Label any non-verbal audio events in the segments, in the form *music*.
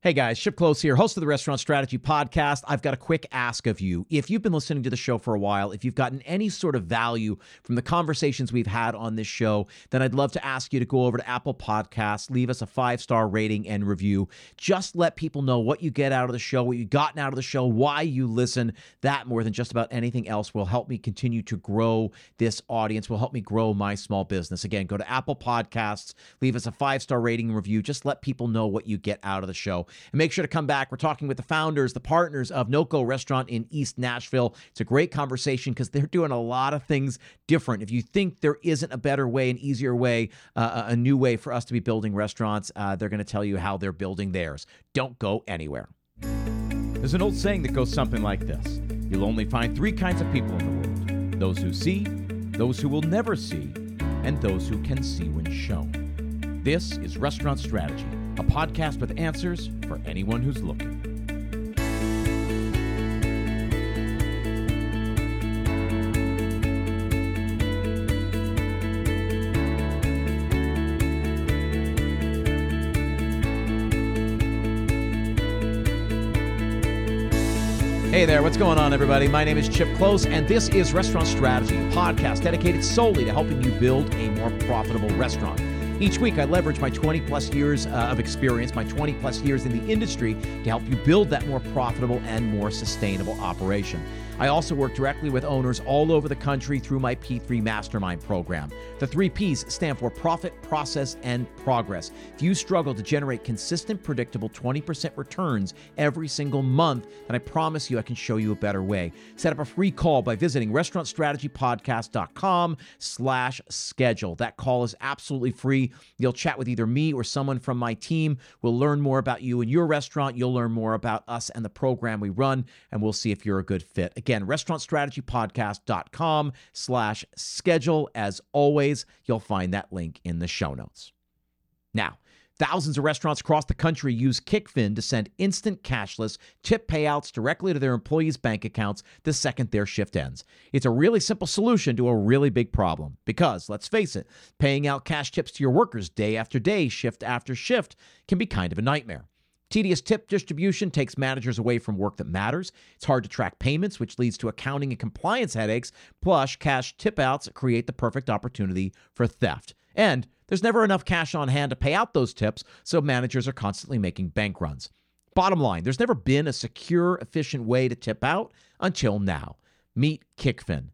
Hey guys, Chip Klose here, host of the Restaurant Strategy Podcast. I've got a quick ask of you. If you've been listening to the show for a while, if you've gotten any sort of value from the conversations we've had on this show, then I'd love to ask you to go over to Apple Podcasts, leave us a five star rating and review. Just let people know what you get out of the show, what you've gotten out of the show, why you listen. That more than just about anything else will help me continue to grow this audience, will help me grow my small business. Again, go to Apple Podcasts, leave us a five star rating and review. Just let people know what you get out of the show. And make sure to come back. We're talking with the founders, the partners of Noko Restaurant in East Nashville. It's a great conversation because they're doing a lot of things different. If you think there isn't a better way, an easier way, uh, a new way for us to be building restaurants, uh, they're going to tell you how they're building theirs. Don't go anywhere. There's an old saying that goes something like this You'll only find three kinds of people in the world those who see, those who will never see, and those who can see when shown. This is Restaurant Strategy a podcast with answers for anyone who's looking. Hey there, what's going on, everybody? My name is Chip Klose, and this is Restaurant Strategy, podcast dedicated solely to helping you build a more profitable restaurant. Each week, I leverage my 20 plus years uh, of experience, my 20 plus years in the industry, to help you build that more profitable and more sustainable operation. I also work directly with owners all over the country through my P3 Mastermind program. The three P's stand for profit, process, and progress. If you struggle to generate consistent, predictable 20% returns every single month, then I promise you I can show you a better way. Set up a free call by visiting restaurantstrategypodcast.com slash schedule. That call is absolutely free. You'll chat with either me or someone from my team. We'll learn more about you and your restaurant. You'll learn more about us and the program we run, and we'll see if you're a good fit. Again, restaurantstrategypodcast.com slash schedule. As always, you'll find that link in the show notes. Now, Thousands of restaurants across the country use Kickfin to send instant cashless tip payouts directly to their employees' bank accounts the second their shift ends. It's a really simple solution to a really big problem because, let's face it, paying out cash tips to your workers day after day, shift after shift, can be kind of a nightmare. Tedious tip distribution takes managers away from work that matters. It's hard to track payments, which leads to accounting and compliance headaches. Plus, cash tip outs create the perfect opportunity for theft. And there's never enough cash on hand to pay out those tips, so managers are constantly making bank runs. Bottom line, there's never been a secure, efficient way to tip out until now. Meet Kickfin.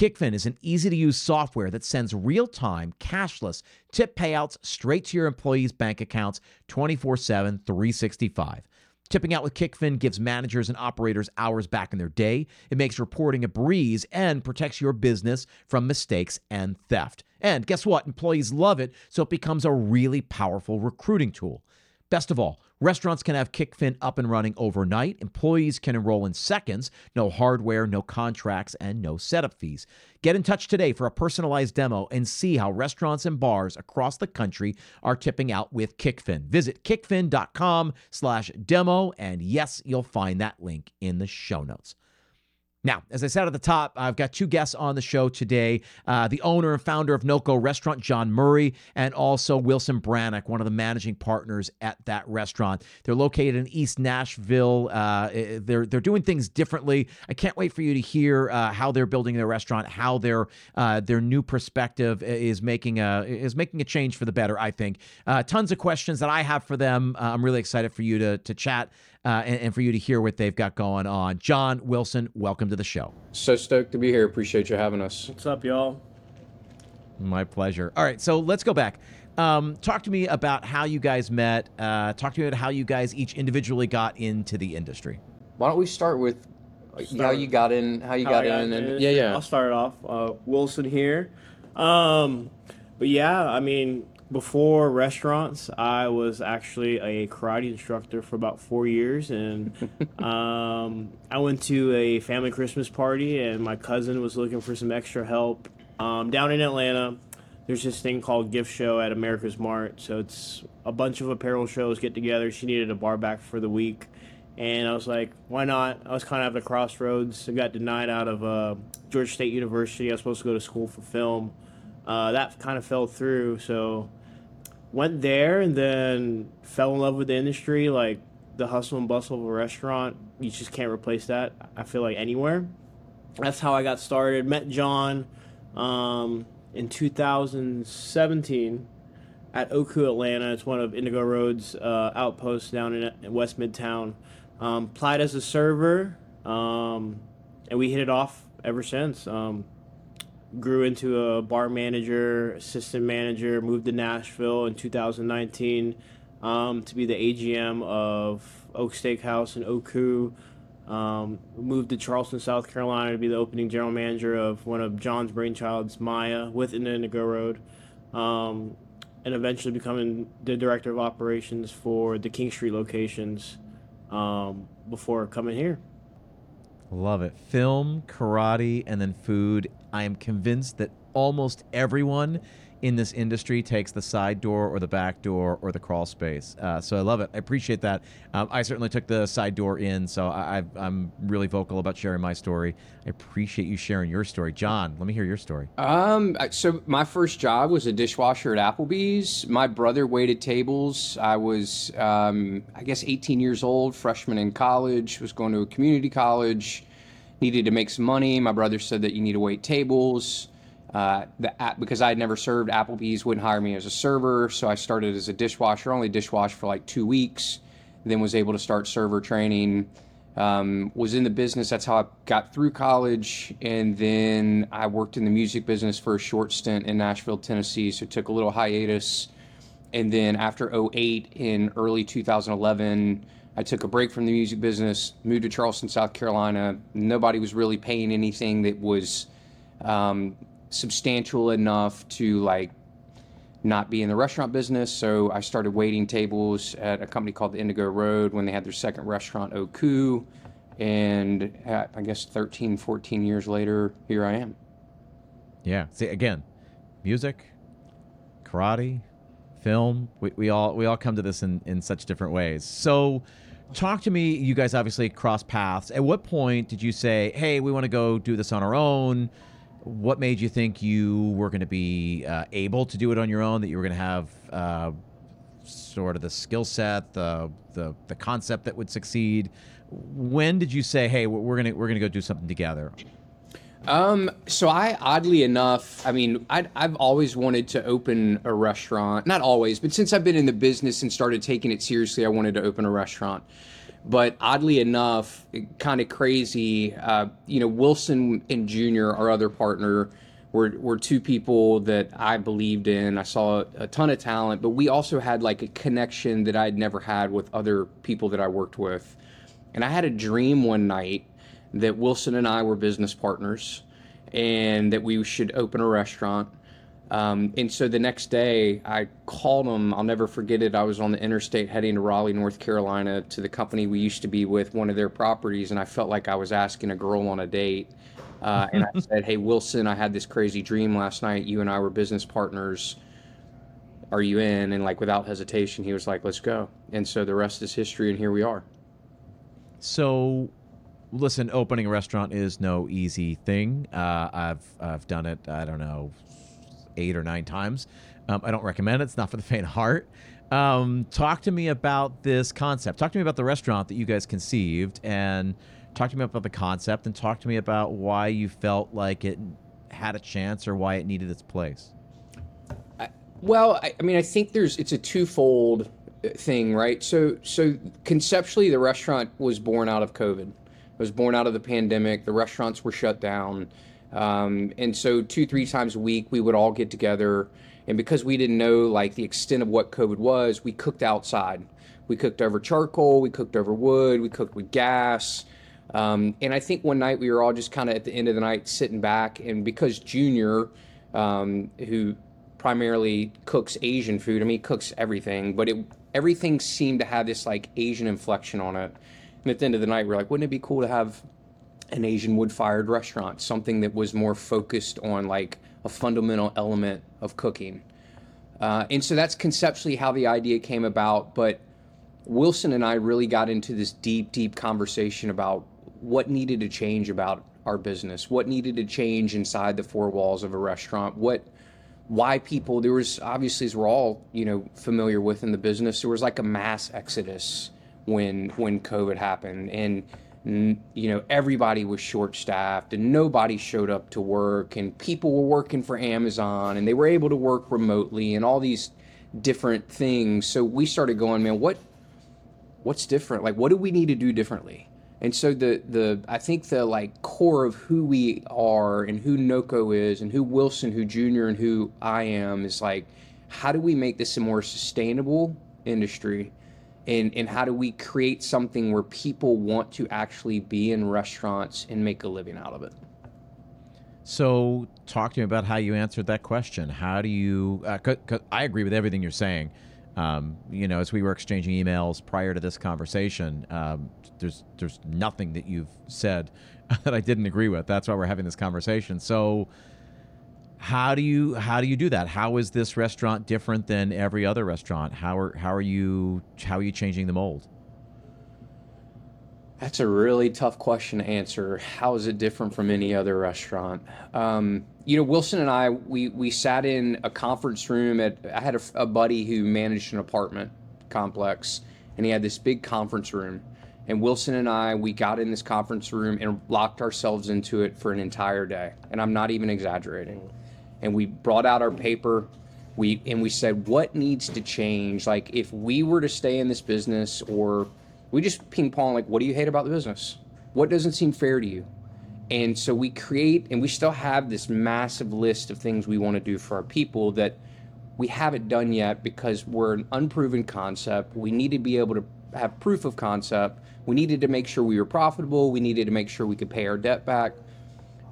Kickfin is an easy to use software that sends real time, cashless tip payouts straight to your employees' bank accounts 24 7, 365. Tipping out with Kickfin gives managers and operators hours back in their day. It makes reporting a breeze and protects your business from mistakes and theft. And guess what? Employees love it, so it becomes a really powerful recruiting tool. Best of all, restaurants can have Kickfin up and running overnight. Employees can enroll in seconds. No hardware, no contracts, and no setup fees. Get in touch today for a personalized demo and see how restaurants and bars across the country are tipping out with Kickfin. Visit kickfin.com slash demo, and yes, you'll find that link in the show notes. Now, as I said at the top, I've got two guests on the show today uh, the owner and founder of Noko Restaurant, Jon Murray, and also Wilson Brannock, one of the managing partners at that restaurant. They're located in East Nashville. Uh, eh, they're, they're doing things differently. I can't wait for you to hear uh, how they're building their restaurant, how their, uh, their new perspective is making, a, is making a change for the better, I think. Uh, tons of questions that I have for them. Uh, I'm really excited for you to, to chat uh, and, and, for you to hear what they've got going on. Jon Wilson, welcome to the show. So stoked to be here. Appreciate you having us. What's up, y'all? My pleasure. All right, so let's go back. Um, talk to me about how you guys met. Uh, talk to me about how you guys each individually got into the industry. Why don't we start with start how you got in? How you how got, got, in? And, yeah, yeah. I'll start off. Uh, Wilson here. Um, but yeah, I mean, before restaurants, I was actually a karate instructor for about four years, and *laughs* um, I went to a family Christmas party, and my cousin was looking for some extra help um, down in Atlanta. There's this thing called Gift Show at AmericasMart, so it's a bunch of apparel shows get together. She needed a bar back for the week, and I was like, why not? I was kind of at the crossroads. I got denied out of uh, Georgia State University. I was supposed to go to school for film. Uh, that kind of fell through, so went there and then fell in love with the industry like the hustle and bustle of a restaurant, you just can't replace that. I feel like anywhere. That's how I got started. Met Jon um, in 2017 at Oku Atlanta. It's one of Indigo Road's uh, outposts down in, in West Midtown. Um, applied as a server, um, and we hit it off ever since. Um, grew into a bar manager, assistant manager, moved to Nashville in 2019 um, to be the AGM of Oak Steakhouse in Oku. Um, moved to Charleston, South Carolina to be the opening general manager of one of Jon's brainchilds, Maya, within Indigo Road. Um, and eventually becoming the director of operations for the King Street locations um, before coming here. Love it. Film, karate, and then food. I am convinced that almost everyone in this industry takes the side door or the back door or the crawl space. Uh, so I love it. I appreciate that. Um, I certainly took the side door in, so I, am really vocal about sharing my story. I appreciate you sharing your story, Jon. Let me hear your story. Um, so my first job was a dishwasher at Applebee's. My brother waited tables. I was, um, I guess, 18 years old, freshman in college. Was going to a community college. Needed to make some money. My brother said that you need to wait tables. Uh, the app, because I had never served, Applebee's wouldn't hire me as a server, so I started as a dishwasher. Only dishwasher for like two weeks, then was able to start server training. Um, was in the business. That's how I got through college, and then I worked in the music business for a short stint in Nashville, Tennessee. So took a little hiatus, and then after 08 in early 2011. I took a break from the music business, moved to Charleston, South Carolina. Nobody was really paying anything that was um, substantial enough to like not be in the restaurant business. So I started waiting tables at a company called the Indigo Road when they had their second restaurant, Oku. And at, I guess 13, 14 years later, here I am. Yeah. See, again, music, karate, film. We, we all we all come to this in, in such different ways. So talk to me. You guys obviously crossed paths. At what point did you say, hey, we want to go do this on our own? what made you think you were going to be uh, able to do it on your own? That you were going to have uh, sort of the skill set, the, the the concept that would succeed. When did you say, "Hey, we're gonna we're gonna go do something together"? Um, so I, oddly enough, I mean, i have always wanted to open a restaurant. Not always, but since I've been in the business and started taking it seriously, I wanted to open a restaurant. But oddly enough, kind of crazy, uh, you know, Wilson and Junior, our other partner, were, were two people that I believed in. I saw a, a ton of talent, but we also had like a connection that I'd never had with other people that I worked with. And I had a dream one night that Wilson and I were business partners and that we should open a restaurant. Um, and so the next day, I called him. I'll never forget it. I was on the interstate heading to Raleigh, North Carolina, to the company we used to be with, one of their properties, and I felt like I was asking a girl on a date. Uh, and I *laughs* said, "Hey, Wilson, I had this crazy dream last night. You and I were business partners. Are you in?" And like without hesitation, he was like, "Let's go." And so the rest is history, and here we are. So listen, opening a restaurant is no easy thing. Uh, I've I've done it. I don't know eight or nine times. Um, I don't recommend it. It's not for the faint of heart. Um, talk to me about this concept. Talk to me about the restaurant that you guys conceived, and talk to me about the concept, and talk to me about why you felt like it had a chance or why it needed its place. well, I, I mean, I think there's it's a twofold thing, right? So, so conceptually, the restaurant was born out of COVID. Was born out of the pandemic. The restaurants were shut down. Um, and so two, three times a week, we would all get together. And because we didn't know like the extent of what COVID was, we cooked outside. We cooked over charcoal, we cooked over wood, we cooked with gas. Um, and I think one night we were all just kind of at the end of the night sitting back. And because Junior, um, who primarily cooks Asian food, I mean, he cooks everything, but it, everything seemed to have this like Asian inflection on it. And at the end of the night, we we're like, wouldn't it be cool to have an Asian wood fired restaurant, something that was more focused on like a fundamental element of cooking. Uh, and so that's conceptually how the idea came about. But Wilson and I really got into this deep, deep conversation about what needed to change about our business, what needed to change inside the four walls of a restaurant, what why people there was obviously as we're all you know familiar with in the business there was like a mass exodus when when COVID happened, and you know everybody was short staffed and nobody showed up to work, and people were working for Amazon and they were able to work remotely and all these different things. So we started going, man, what what's different? Like, what do we need to do differently? And so the the I think the like core of who we are and who Noko is and who Wilson, who Junior, and who I am is like, how do we make this a more sustainable industry? And, and how do we create something where people want to actually be in restaurants and make a living out of it? So, talk to me about how you answered that question. How do you? Uh, I agree with everything you're saying. Um, you know, as we were exchanging emails prior to this conversation, um, there's there's nothing that you've said *laughs* that I didn't agree with. That's why we're having this conversation. So, how do you how do you do that? How is this restaurant different than every other restaurant? How are how are you how are you changing the mold? That's a really tough question to answer. How is it different from any other restaurant? Um, you know, Wilson and I, we we sat in a conference room at. I had a, a buddy who managed an apartment complex, and he had this big conference room. And Wilson and I, we got in this conference room and locked ourselves into it for an entire day. And I'm not even exaggerating and we brought out our paper. We and we said what needs to change? Like if we were to stay in this business or we just ping pong like what do you hate about the business? What doesn't seem fair to you? And so we create and we still have this massive list of things we want to do for our people that we haven't done yet because we're an unproven concept. We need to be able to have proof of concept. We needed to make sure we were profitable. We needed to make sure we could pay our debt back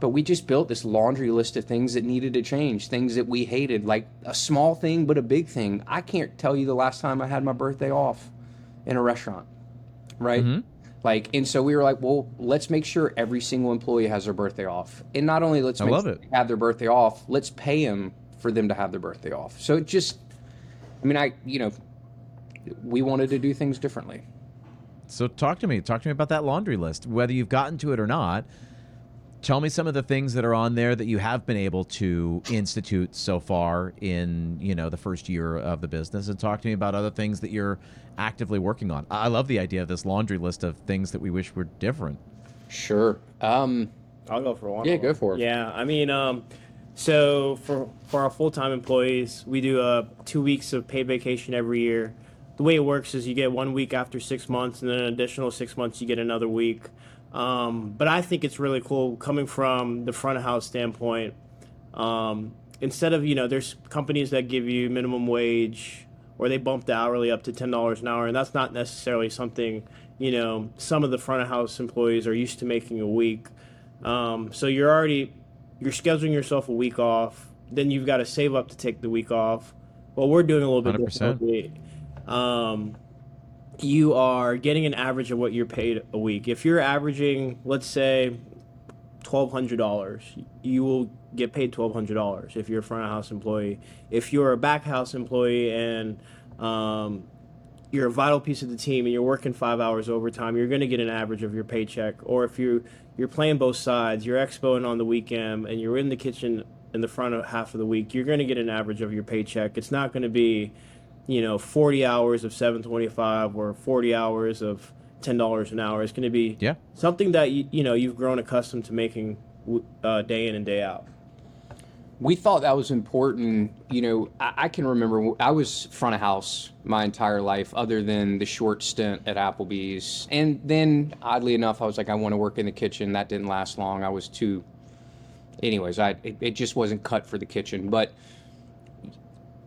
but we just built this laundry list of things that needed to change, things that we hated, like a small thing but a big thing. I can't tell you the last time I had my birthday off in a restaurant, right? Mm-hmm. Like, and so we were like, well, let's make sure every single employee has their birthday off, and not only let's make sure they have their birthday off, let's pay them for them to have their birthday off. So it just, I mean, I, you know, we wanted to do things differently. So talk to me. Talk to me about that laundry list, whether you've gotten to it or not tell me some of the things that are on there that you have been able to institute so far in you know the first year of the business and talk to me about other things that you're actively working on. I love the idea of this laundry list of things that we wish were different. Sure. Um i'll go for one. yeah go for it. Yeah i mean um so for for our full-time employees we do uh two weeks of paid vacation every year. The way it works is you get one week after six months and then an additional six months you get another week um, but I think it's really cool coming from the front of house standpoint. Um, instead of, you know, there's companies that give you minimum wage or they bump the hourly up to $10 an hour, and that's not necessarily something, you know, some of the front of house employees are used to making a week. Um, so you're already, you're scheduling yourself a week off, then you've got to save up to take the week off. Well, we're doing a little bit 100%. differently. Um, you are getting an average of what you're paid a week. If you're averaging, let's say, twelve hundred dollars, you will get paid twelve hundred dollars if you're a front of house employee. If you're a back house employee and um, you're a vital piece of the team and you're working five hours overtime, you're going to get an average of your paycheck. Or if you you're playing both sides, you're expoing on the weekend and you're in the kitchen in the front of half of the week, you're going to get an average of your paycheck. It's not going to be you know 40 hours of 725 or 40 hours of $10 an hour it's going to be yeah. something that you, you know you've grown accustomed to making uh, day in and day out. We thought that was important you know I, I, can remember i was front of house my entire life other than the short stint at applebee's. And then oddly enough i was like i want to work in the kitchen. That didn't last long. I was too anyways i it, it just wasn't cut for the kitchen. But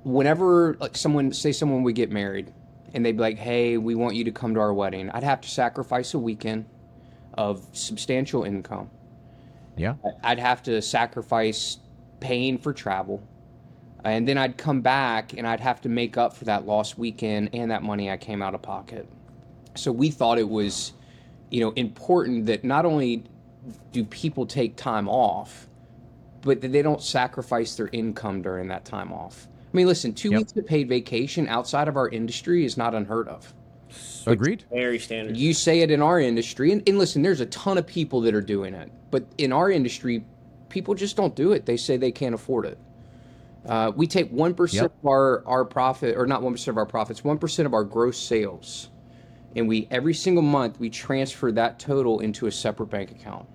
whenever like someone say someone would get married and they'd be like, "Hey, we want you to come to our wedding," I'd have to sacrifice a weekend of substantial income. Yeah, I'd have to sacrifice paying for travel, and then I'd come back and I'd have to make up for that lost weekend and that money I came out of pocket. So we thought it was, you know, important that not only do people take time off, but that they don't sacrifice their income during that time off. I mean, listen, two yep. weeks of paid vacation outside of our industry is not unheard of. Agreed. Very standard. You say it in our industry, and, and listen, there's a ton of people that are doing it, but in our industry, people just don't do it. They say they can't afford it. Uh, we take one percent yep. of our our profit, or not one percent of our profits, one percent of our gross sales, and we every single month we transfer that total into a separate bank account.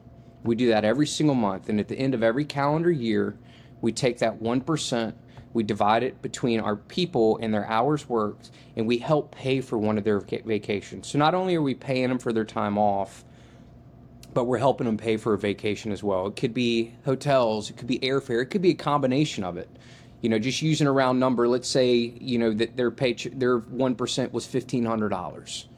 We do that every single month, and at the end of every calendar year, we take that one percent, we divide it between our people and their hours worked, and we help pay for one of their vacations. So not only are we paying them for their time off, but we're helping them pay for a vacation as well. It could be hotels, it could be airfare, it could be a combination of it. You know, just using a round number, let's say you know that their pay their one percent was fifteen hundred dollars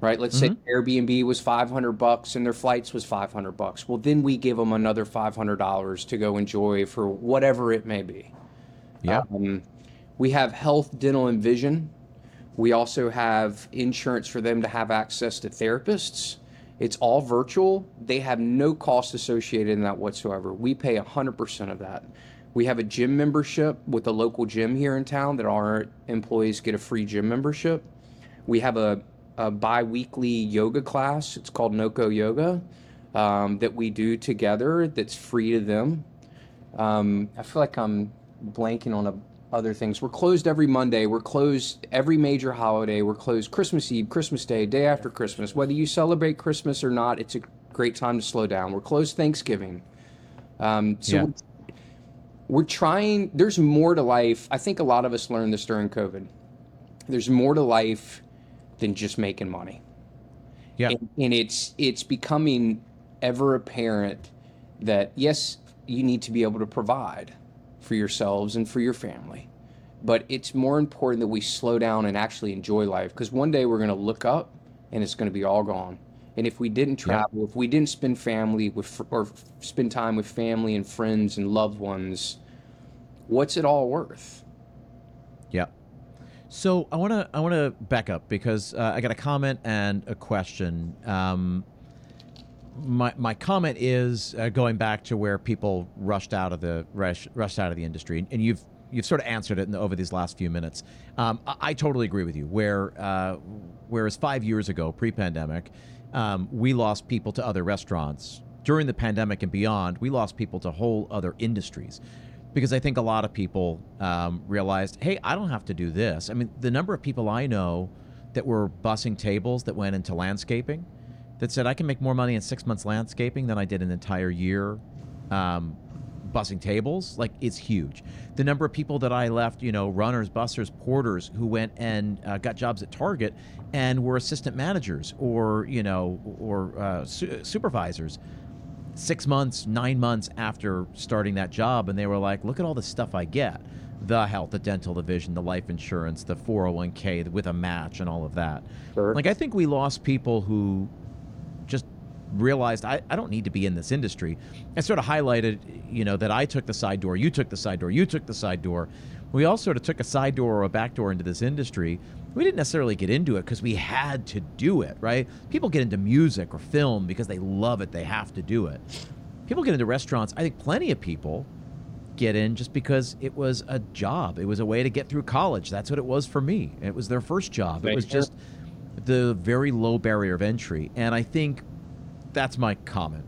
right? Let's mm-hmm. say Airbnb was 500 bucks and their flights was 500 bucks. Well, then we give them another $500 to go enjoy for whatever it may be. Yeah. Um, we have health, dental, and vision. We also have insurance for them to have access to therapists. It's all virtual. They have no cost associated in that whatsoever. We pay 100% of that. We have a gym membership with a local gym here in town that our employees get a free gym membership. We have a a bi-weekly yoga class. It's called Noko Yoga um, that we do together. That's free to them. Um, I feel like I'm blanking on a, other things. We're closed every Monday. We're closed every major holiday. We're closed Christmas Eve, Christmas Day, day after Christmas. Whether you celebrate Christmas or not, it's a great time to slow down. We're closed Thanksgiving. Um, so yeah. we're, we're trying. There's more to life. I think a lot of us learned this during COVID. There's more to life than just making money. Yeah. And, and it's it's becoming ever apparent that yes, you need to be able to provide for yourselves and for your family. But it's more important that we slow down and actually enjoy life because one day we're going to look up and it's going to be all gone. And if we didn't travel, yeah. if we didn't spend family with or spend time with family and friends and loved ones, what's it all worth? Yeah. So I want to I want to back up because uh, I got a comment and a question. Um, my my comment is uh, going back to where people rushed out of the rush, rushed out of the industry, and you've you've sort of answered it the, over these last few minutes. Um, I, I, totally agree with you. Where uh, whereas five years ago, pre-pandemic, um, we lost people to other restaurants. During the pandemic and beyond, we lost people to whole other industries because I think a lot of people um, realized, hey, I don't have to do this. I mean, the number of people I know that were bussing tables that went into landscaping that said I can make more money in six months landscaping than I did an entire year um, bussing tables, like it's huge. The number of people that I left, you know, runners, bussers, porters who went and uh, got jobs at Target and were assistant managers or, you know, or uh, su- supervisors six months, nine months after starting that job, and they were like, "Look at all the stuff I get: the health, the dental, the vision, the life insurance, the 401k with a match, and all of that." Sure. Like, I think we lost people who realized I, I don't need to be in this industry. I sort of highlighted, you know, that I took the side door, you took the side door, you took the side door. We all sort of took a side door or a back door into this industry we didn't necessarily get into it because we had to do it, right? People get into music or film because they love it, they have to do it. People get into restaurants, I think plenty of people get in just because it was a job. It was a way to get through college. That's what it was for me. It was their first job. It was just the very low barrier of entry. And I think that's my comment.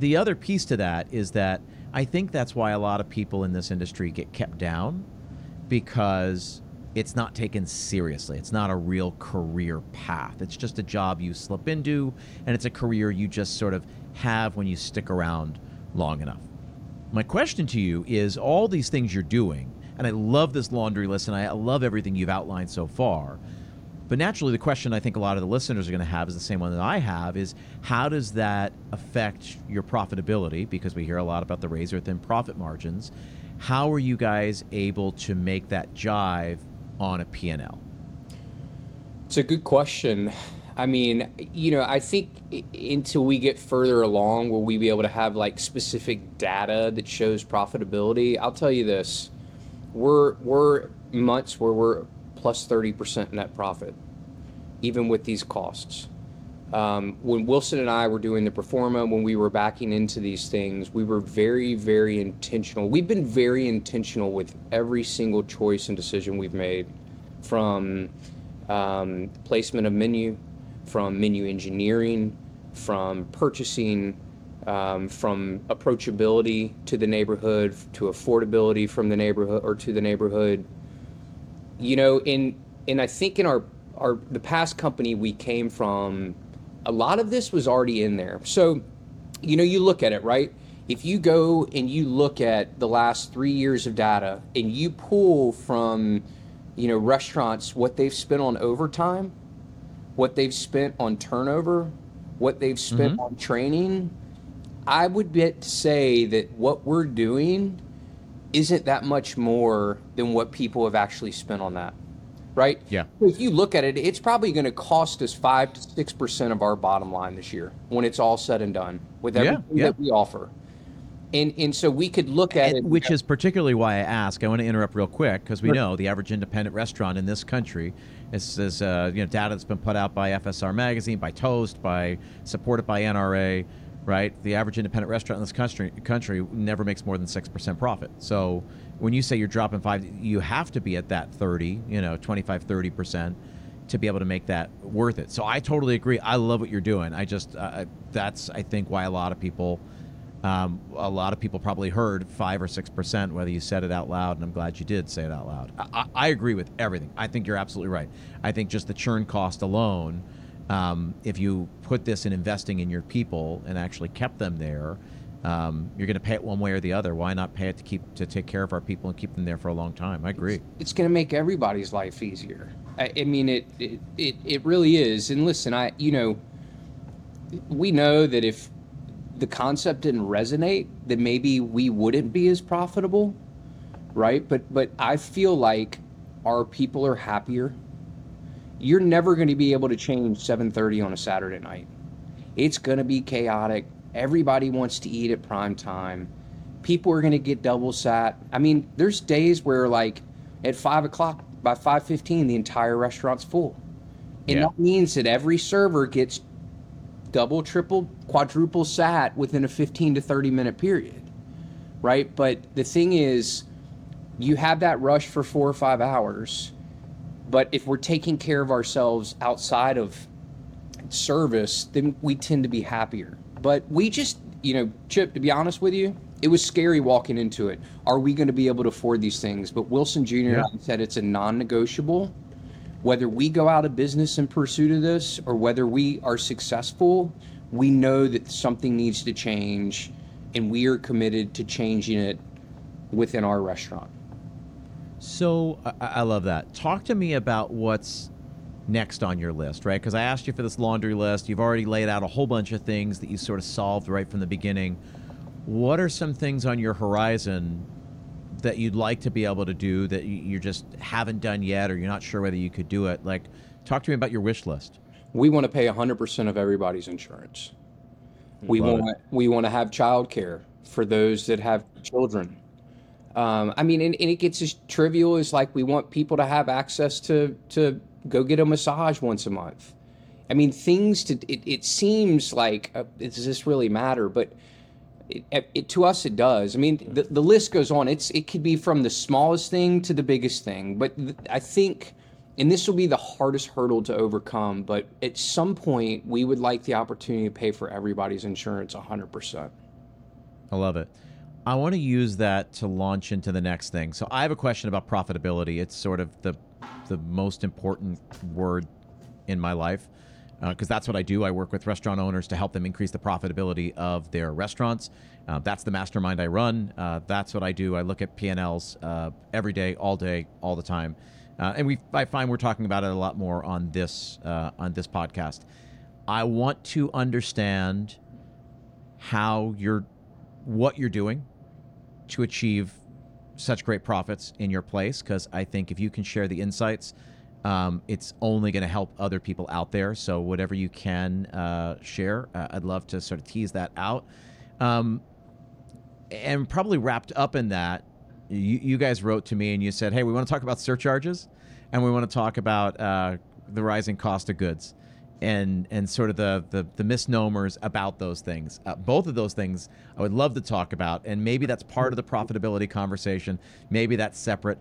The other piece to that is that I think that's why a lot of people in this industry get kept down because it's not taken seriously. It's not a real career path. It's just a job you slip into, and it's a career you just sort of have when you stick around long enough. My question to you is all these things you're doing, and I love this laundry list, and I love everything you've outlined so far. But naturally, the question I think a lot of the listeners are going to have is the same one that I have is how does that affect your profitability? Because we hear a lot about the razor thin profit margins. How are you guys able to make that jive on a P&L? It's a good question. I mean, you know, I think until we get further along, will we be able to have like specific data that shows profitability? I'll tell you this: we're we're months where we're plus thirty percent net profit, even with these costs. Um, when Wilson and I were doing the Performa, when we were backing into these things, we were very, very intentional. We've been very intentional with every single choice and decision we've made, from um, placement of menu, from menu engineering, from purchasing, um, from approachability to the neighborhood, to affordability from the neighborhood or to the neighborhood. You know, in and I think in our our the past company we came from, a lot of this was already in there. So, you know, you look at it, right? If you go and you look at the last three years of data and you pull from, you know, restaurants what they've spent on overtime, what they've spent on turnover, what they've spent mm-hmm. on training, I would bet to say that what we're doing isn't that much more than what people have actually spent on that. Right? Yeah. If you look at it, it's probably going to cost us five to six percent of our bottom line this year when it's all said and done with everything yeah. that we offer. And and so we could look at it, And- which is particularly why I ask. I want to interrupt real quick because we Sure. know the average independent restaurant in this country is, is uh, you know data that's been put out by FSR magazine, by Toast, by supported by NRA. Right, the average independent restaurant in this country country never makes more than six percent profit. So when you say you're dropping five, you have to be at that thirty, you know, 25, 30 percent to be able to make that worth it. So I totally agree. I love what you're doing. I just uh, that's I think why a lot of people um, a lot of people probably heard five or six percent, whether you said it out loud, and I'm glad you did say it out loud. I, I I agree with everything. I think you're absolutely right. I think just the churn cost alone, um, if you put this in investing in your people and actually kept them there, um, you're going to pay it one way or the other. Why not pay it to keep to take care of our people and keep them there for a long time? I agree. it's going to make everybody's life easier. I, I mean, it, it it it really is. And listen, I you know, we know that if the concept didn't resonate, then maybe we wouldn't be as profitable, right? But but I feel like our people are happier. You're never going to be able to change 7:30 on a Saturday night. It's going to be chaotic. Everybody wants to eat at prime time. People are going to get double sat. I mean, there's days where like at five o'clock by 5:15 the entire restaurant's full, and Yeah. that means that every server gets double, triple, quadruple sat within a 15 to 30 minute period, right? But the thing is, you have that rush for four or five hours, but if we're taking care of ourselves outside of service, then we tend to be happier. But we just, you know, Chip, to be honest with you, it was scary walking into it. Are we going to be able to afford these things? But Wilson Jr. Yeah. said it's a non negotiable. Whether we go out of business in pursuit of this or whether we are successful, we know that something needs to change and we are committed to changing it within our restaurant. So I, I love that. Talk to me about what's next on your list, right? Because I asked you for this laundry list. You've already laid out a whole bunch of things that you sort of solved right from the beginning. What are some things on your horizon that you'd like to be able to do that you, you just haven't done yet, or you're not sure whether you could do it? Like, talk to me about your wish list. We want to pay 100% of everybody's insurance. We Love want we want to have childcare for those that have children. Um, I mean, and, and it gets as trivial as like we want people to have access to to go get a massage once a month. I mean, things to it, it seems like uh, does this really matter? But it, it, to us, it does. I mean, the, the list goes on. It's it could be from the smallest thing to the biggest thing. But th- I think, and this will be the hardest hurdle to overcome. But at some point, we would like the opportunity to pay for everybody's insurance 100%. I love it. I want to use that to launch into the next thing. So I have a question about profitability. It's sort of the the most important word in my life because that's what I do. I work with restaurant owners to help them increase the profitability of their restaurants. Uh, that's the mastermind I run. Uh, that's what I do. I look at P&Ls uh, every day, all day, all the time, uh, and we I find we're talking about it a lot more on this uh, on this podcast. I want to understand how you're what you're doing to achieve such great profits in your place because I think if you can share the insights, um, it's only going to help other people out there. So whatever you can uh, share, uh, I'd love to sort of tease that out. Um, and probably wrapped up in that, you, you guys wrote to me and you said, "Hey, we want to talk about surcharges, and we want to talk about uh, the rising cost of goods." And and sort of the the, the misnomers about those things. Uh, both of those things I would love to talk about, and maybe that's part of the profitability conversation. Maybe that's separate.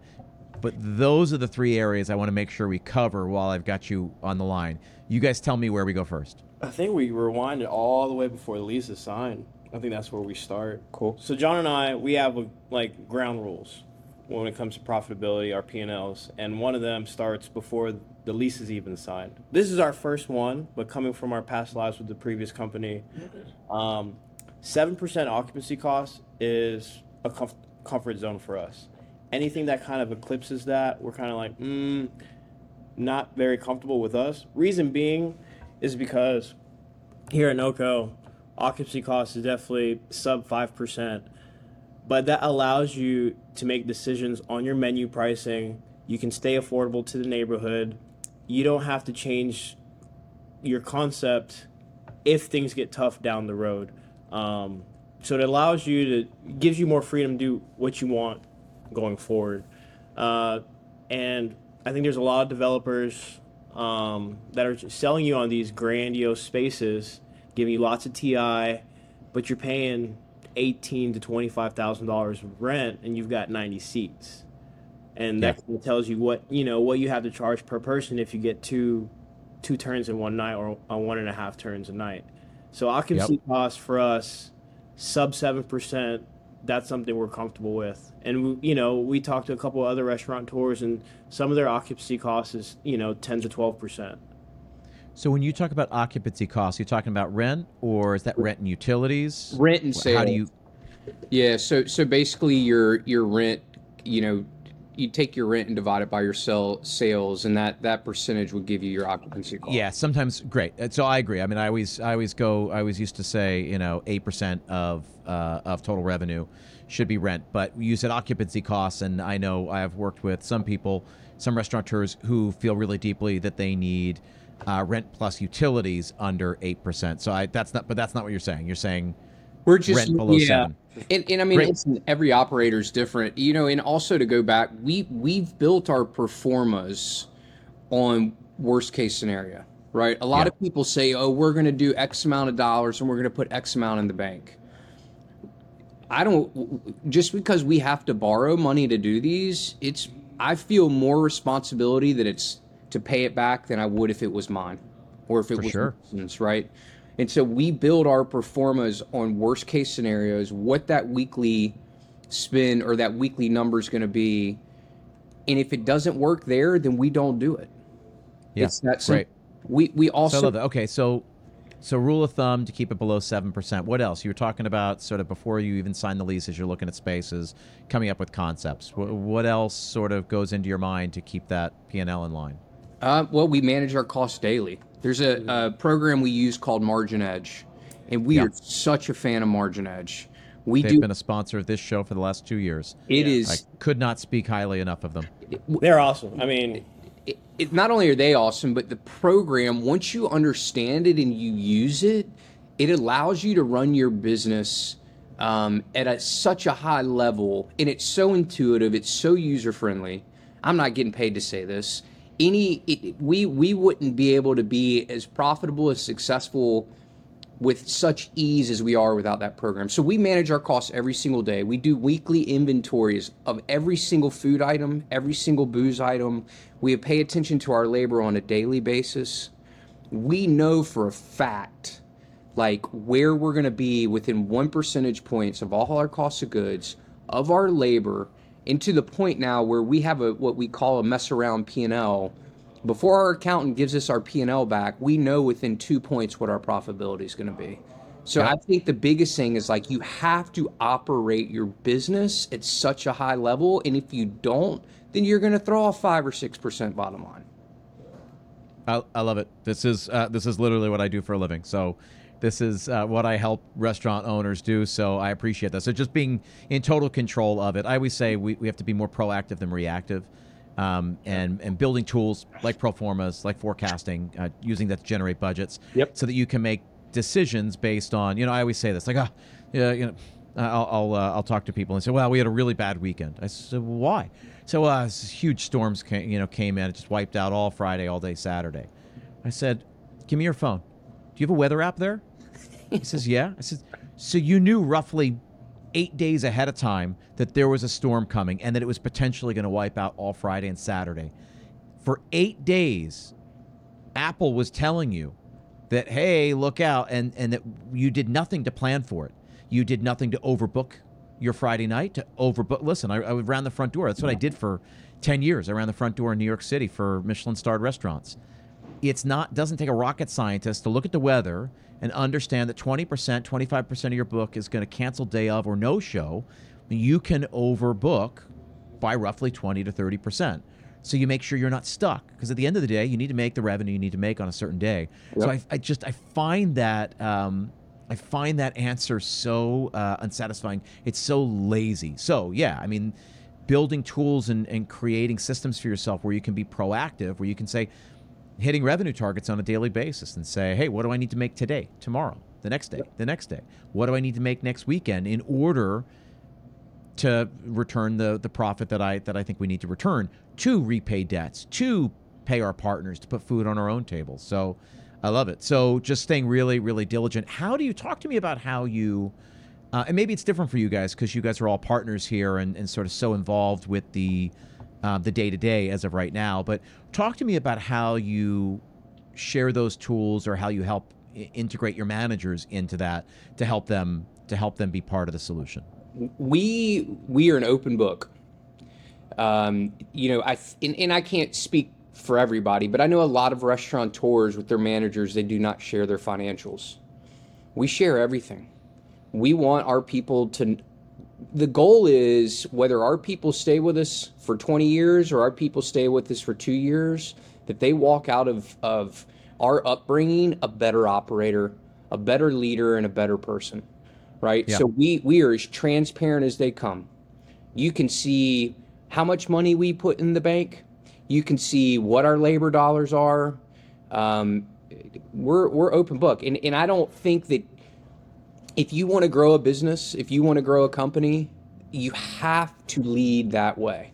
But those are the three areas I want to make sure we cover while I've got you on the line. You guys tell me where we go first. I think we rewind it all the way before the lease is signed. I think that's where we start. Cool. So Jon and I, we have like ground rules. When it comes to profitability, our P&Ls, and one of them starts before the lease is even signed. This is our first one, but coming from our past lives with the previous company, um, 7% occupancy cost is a comf- comfort zone for us. Anything that kind of eclipses that, we're kind of like, mm, not very comfortable with us. Reason being is because here at Noko, occupancy cost is definitely sub 5%, but that allows you to make decisions on your menu pricing. You can stay affordable to the neighborhood. You don't have to change your concept if things get tough down the road. Um, so it allows you to gives you more freedom to do what you want going forward. Uh, and I think there's a lot of developers um, that are selling you on these grandiose spaces, giving you lots of TI, but you're paying eighteen to twenty five thousand dollars rent, and you've got ninety seats, and that yeah. tells you what you know what you have to charge per person if you get two two turns in one night or uh, one and a half turns a night. So occupancy yep. costs for us sub seven percent. That's something we're comfortable with, and we, you know we talked to a couple of other restaurateurs, and some of their occupancy costs is you know ten to twelve percent. So when you talk about occupancy costs, you're talking about rent, or is that rent and utilities? Rent and sales. How do you? Yeah. So so basically, your your rent, you know, you take your rent and divide it by your sell sales, and that that percentage would give you your occupancy cost. Yeah, sometimes great. Uh, so I agree. I mean, I always I always go. I always used to say, you know, eight percent of uh, of total revenue should be rent, but you said occupancy costs, and I know I have worked with some people, some restaurateurs who feel really deeply that they need uh, rent plus utilities under eight percent. So I that's not, but that's not what you're saying. You're saying we're just rent below yeah. seven. And, and I mean, listen, every operator is different, you know. And also to go back, we we've built our performas on worst case scenario, right? A lot yeah. of people say, "Oh, we're going to do X amount of dollars and we're going to put X amount in the bank." I don't just because we have to borrow money to do these. It's I feel more responsibility that it's to pay it back than I would if it was mine or if it For was sure. Business, right? And so we build our performas on worst case scenarios, what that weekly spin or that weekly number is going to be. And if it doesn't work there, then we don't do it. Yeah, it's that simple. Right. We we also so Okay, so so rule of thumb to keep it below seven percent. What else? You were talking about sort of before you even sign the leases. You're looking at spaces, coming up with concepts. What, what else sort of goes into your mind to keep that P and L in line? Uh, well, we manage our costs daily. There's a, a, program we use called MarginEdge, and we yeah. are such a fan of MarginEdge. We They've do, been a sponsor of this show for the last two years. It yeah. is. I could not speak highly enough of them. They're awesome. I mean, it, it, not only are they awesome, but the program, once you understand it and you use it, it allows you to run your business um, at a, such a high level, and it's so intuitive. It's so user friendly. I'm not getting paid to say this any it, we we wouldn't be able to be as profitable as successful with such ease as we are without that program. So we manage our costs every single day. We do weekly inventories of every single food item, every single booze item. We pay attention to our labor on a daily basis. We know for a fact like where we're going to be within 1 percentage points of all our costs of goods, of our labor, and to the point now where we have a what we call a mess around P&L. Before our accountant gives us our P&L back, we know within 2 points what our profitability is going to be. So I think the biggest thing is like you have to operate your business at such a high level and if you don't, then you're going to throw a 5 or 6% bottom line. I, I love it. This is uh, this is literally what I do for a living. So this is uh, what I help restaurant owners do, so I appreciate that. So just being in total control of it. I always say we, we have to be more proactive than reactive. Um, and and building tools like proformas, like forecasting, uh, using that to generate budgets, yep. so that you can make decisions based on. You know, I always say this, like, ah, yeah, you know, I'll I'll, uh, I'll talk to people and say, well, we had a really bad weekend. I said, well, why? So uh, huge storms, came, you know, came in. It just wiped out all Friday, all day Saturday. I said, give me your phone. Do you have a weather app there? He says, Yeah. I said, So you knew roughly eight days ahead of time that there was a storm coming and that it was potentially going to wipe out all Friday and Saturday. For eight days, Apple was telling you that, hey, look out, and, and that you did nothing to plan for it. You did nothing to overbook your Friday night to overbook. Listen, I, I ran the front door. That's what I did for 10 years. I ran the front door in New York City for Michelin starred restaurants. It's not doesn't take a rocket scientist to look at the weather and understand that 20%, 25% of your book is going to cancel day of or no show. You can overbook by roughly 20 to 30%. So you make sure you're not stuck because at the end of the day, you need to make the revenue you need to make on a certain day. Yep. So I, I, just I find that um, I find that answer so uh, unsatisfying. It's so lazy. So yeah, I mean, building tools and, and creating systems for yourself where you can be proactive, where you can say, hitting revenue targets on a daily basis and say, hey, what do I need to make today, tomorrow, the next day, the next day? What do I need to make next weekend in order to return the the profit that I that I think we need to return to repay debts, to pay our partners, to put food on our own table. So I love it. So just staying really, really diligent. How do you talk to me about how you uh, and maybe it's different for you guys because you guys are all partners here and, and sort of so involved with the uh, the day to day as of right now. But talk to me about how you share those tools or how you help integrate your managers into that to help them to help them be part of the solution we we are an open book. Um, you know, I and, and I can't speak for everybody, but I know a lot of restaurateurs with their managers they do not share their financials. We share everything. We want our people to. The goal is whether our people stay with us for 20 years or our people stay with us for two years, that they walk out of, of our upbringing a better operator, a better leader, and a better person right? Yeah. So we we are as transparent as they come. You can see how much money we put in the bank. You can see what our labor dollars are. Um, we're we're open book, and and I don't think that if you want to grow a business, if you want to grow a company, you have to lead that way.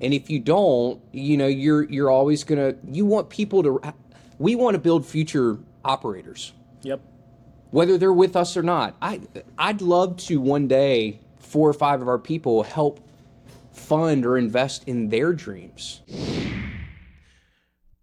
And if you don't, you know, you're you're always gonna. You want people to. We want to build future operators. Yep whether they're with us or not. I I'd love to one day four or five of our people help fund or invest in their dreams.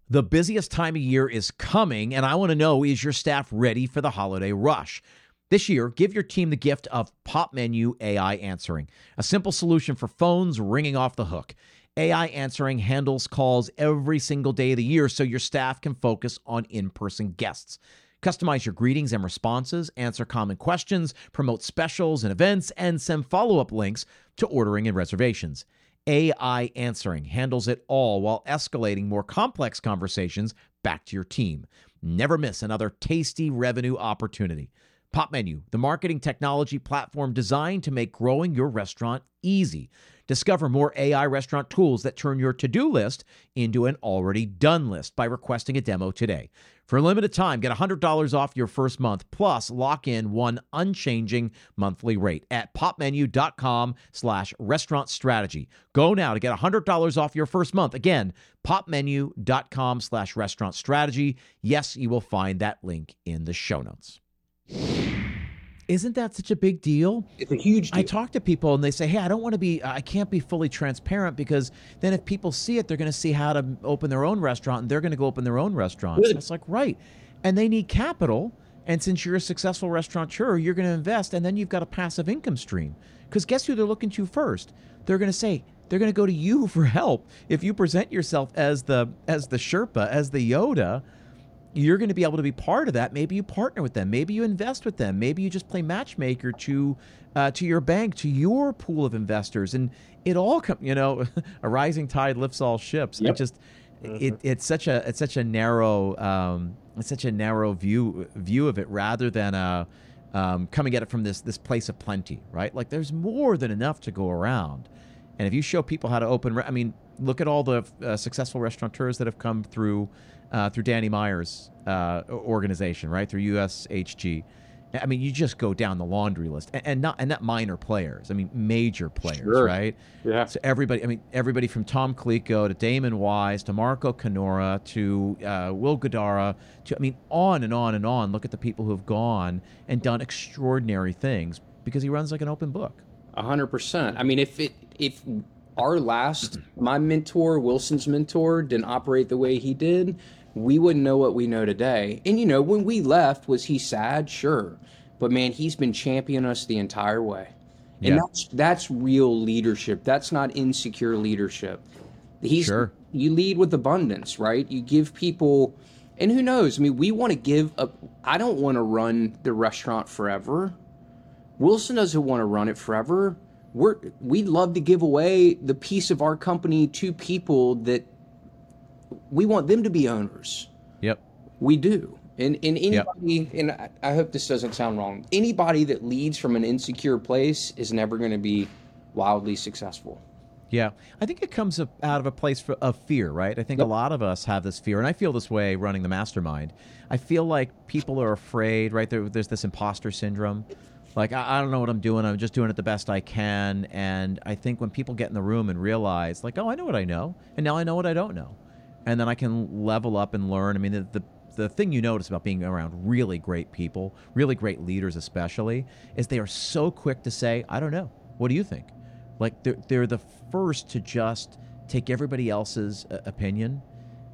The busiest time of year is coming, and I want to know is your staff ready for the holiday rush? This year, give your team the gift of Pop Menu AI Answering, a simple solution for phones ringing off the hook. AI Answering handles calls every single day of the year so your staff can focus on in person guests. Customize your greetings and responses, answer common questions, promote specials and events, and send follow up links to ordering and reservations. AI Answering handles it all while escalating more complex conversations back to your team. Never miss another tasty revenue opportunity. Pop Menu, the marketing technology platform designed to make growing your restaurant easy. Discover more AI restaurant tools that turn your to do list into an already done list by requesting a demo today. For a limited time, get $100 off your first month plus lock in one unchanging monthly rate at popmenu.com slash restaurant strategy. Go now to get $100 off your first month. Again, popmenu.com slash restaurant strategy. Yes, you will find that link in the show notes. Isn't that such a big deal? It's a huge deal. I talk to people and they say, "Hey, I don't want to be I can't be fully transparent because then if people see it, they're going to see how to open their own restaurant and they're going to go open their own restaurants." It's like, "Right." And they need capital, and since you're a successful restaurateur, you're going to invest and then you've got a passive income stream. Cuz guess who they're looking to first? They're going to say, they're going to go to you *laughs* for help. If you present yourself as the as the Sherpa, as the Yoda, you're going to be able to be part of that. Maybe you partner with them. Maybe you invest with them. Maybe you just play matchmaker to uh, to your bank, to your pool of investors, and it all come. You know, *laughs* a rising tide lifts all ships. Yep. It just mm-hmm. it, it's such a it's such a narrow um, it's such a narrow view view of it rather than a um, coming at it from this this place of plenty, right? Like there's more than enough to go around, and if you show people how to open, I mean, look at all the uh, successful restaurateurs that have come through uh, through Danny Meyer's uh, organization, right? Through USHG. I mean, you just go down the laundry list, and, and not and not minor players. I mean, major players, sure. right? Yeah. So everybody, I mean, everybody from Tom Colicchio to Damon Wise to Marco Canora to uh, Will Guidara to I mean, on and on and on. Look at the people who have gone and done extraordinary things because he runs like an open book. A hundred percent. I mean, if it if our last my mentor Wilson's mentor didn't operate the way he did, we wouldn't know what we know today. And you know, when we left, was he sad? Sure. But man, he's been championing us the entire way. And Yeah. that's that's real leadership. That's not insecure leadership. He's Sure. you lead with abundance, right? You give people and who knows? I mean, we want to give up I don't want to run the restaurant forever. Wilson doesn't want to run it forever. We're we'd love to give away the piece of our company to people that we want them to be owners. Yep. We do. And, and anybody, and I, hope this doesn't sound wrong, anybody that leads from an insecure place is never going to be wildly successful. Yeah, I think it comes out of a place for, of fear, right? I think a lot of us have this fear, and I feel this way running the mastermind. I feel like people are afraid, right? There, there's this imposter syndrome. Like, I, I don't know what I'm doing. I'm just doing it the best I can. And I think when people get in the room and realize, like, oh, I know what I know, and now I know what I don't know, and then I can level up and learn. I mean, the, the the thing you notice about being around really great people, really great leaders, especially, is they are so quick to say, I don't know. What do you think? Like they're they're the first to just take everybody else's uh, opinion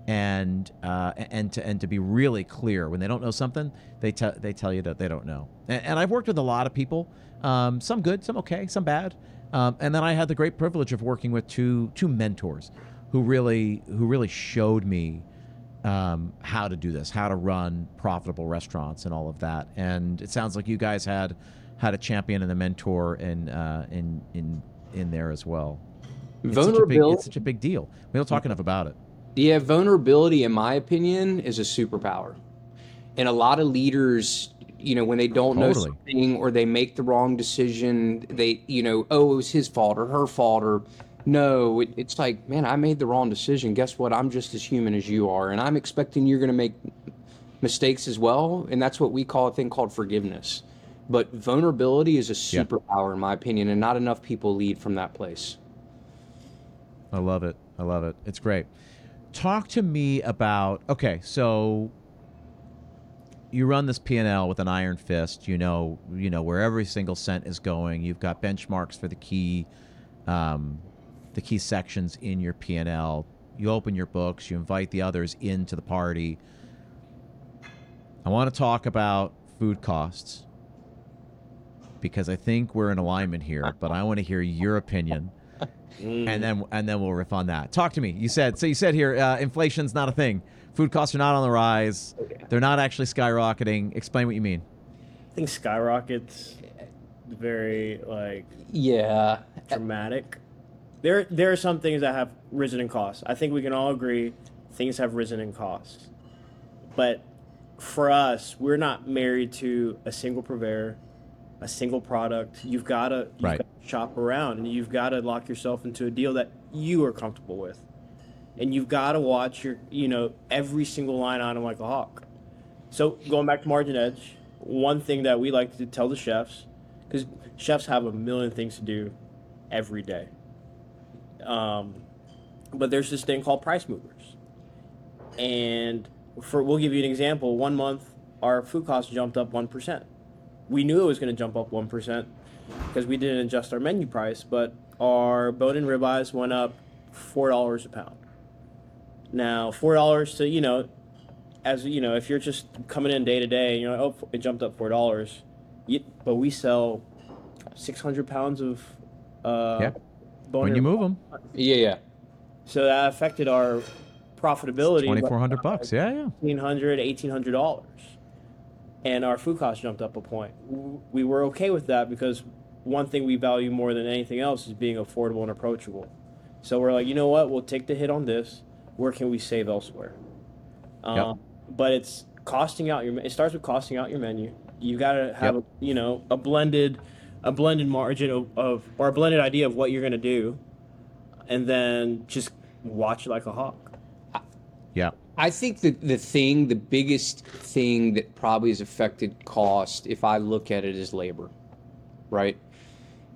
and uh, and to and to be really clear when they don't know something, they tell they tell you that they don't know. And, and I've worked with a lot of people, um, some good, some okay, some bad. Um, and then I had the great privilege of working with two two mentors who really who really showed me um, how to do this, how to run profitable restaurants, and all of that. And it sounds like you guys had had a champion and a mentor in uh, in in in there as well. It's such, a big, Vulnerability. it's such a big deal. We don't talk enough about it. Yeah, vulnerability, in my opinion, is a superpower. And a lot of leaders, you know, when they don't know something or they make the wrong decision, they, you know, oh, it was his fault or her fault or no, it, it's like, man, I made the wrong decision. Guess what? I'm just as human as you are. And I'm expecting you're going to make mistakes as well. And that's what we call a thing called forgiveness. But vulnerability is a Yeah. superpower, in my opinion, and not enough people lead from that place. I love it. I love it. It's great. Talk to me about okay, so you run this P&L with an iron fist. You know, you know where every single cent is going. You've got benchmarks for the key, um, the key sections in your P&L. You open your books. You invite the others into the party. I want to talk about food costs because I think we're in alignment here. But I want to hear your opinion and then and then we'll riff on that. Talk to me. You said so. You said here, uh, inflation's not a thing. Food costs are not on the rise. They're not actually skyrocketing. Explain what you mean. I think skyrockets very like Yeah. dramatic. There there are some things that have risen in cost. I think we can all agree things have risen in cost. But for us, we're not married to a single purveyor, a single product. You've got to Right. shop around and you've got to lock yourself into a deal that you are comfortable with. And you've got to watch your, you know, every single line item like a hawk. So going back to MarginEdge, one thing that we like to tell the chefs, because chefs have a million things to do every day. Um, but there's this thing called price movers, and for we'll give you an example. One month, our food costs jumped up one percent. We knew it was going to jump up one percent because we didn't adjust our menu price, but our bone-in ribeyes went up four dollars a pound. Now, four dollars to you know, as you know, if you're just coming in day to day, you're like, oh, it jumped up four dollars, but we sell six hundred pounds of uh. Bone When you move them, Yeah, yeah. so that affected our profitability. twenty four hundred bucks. Yeah, yeah. $1,800, $1,800. And our food costs jumped up a point. We were okay with that because one thing we value more than anything else is being affordable and approachable. So we're like, you know what? We'll take the hit on this. Where can we save elsewhere? Um, But it's costing out your. It starts with costing out your menu. You got to have Yep. a, you know a blended, a blended margin of, of or a blended idea of what you're going to do, and then just watch like a hawk. Yeah. I think that the thing, the biggest thing that probably has affected cost, if I look at it, is labor, right?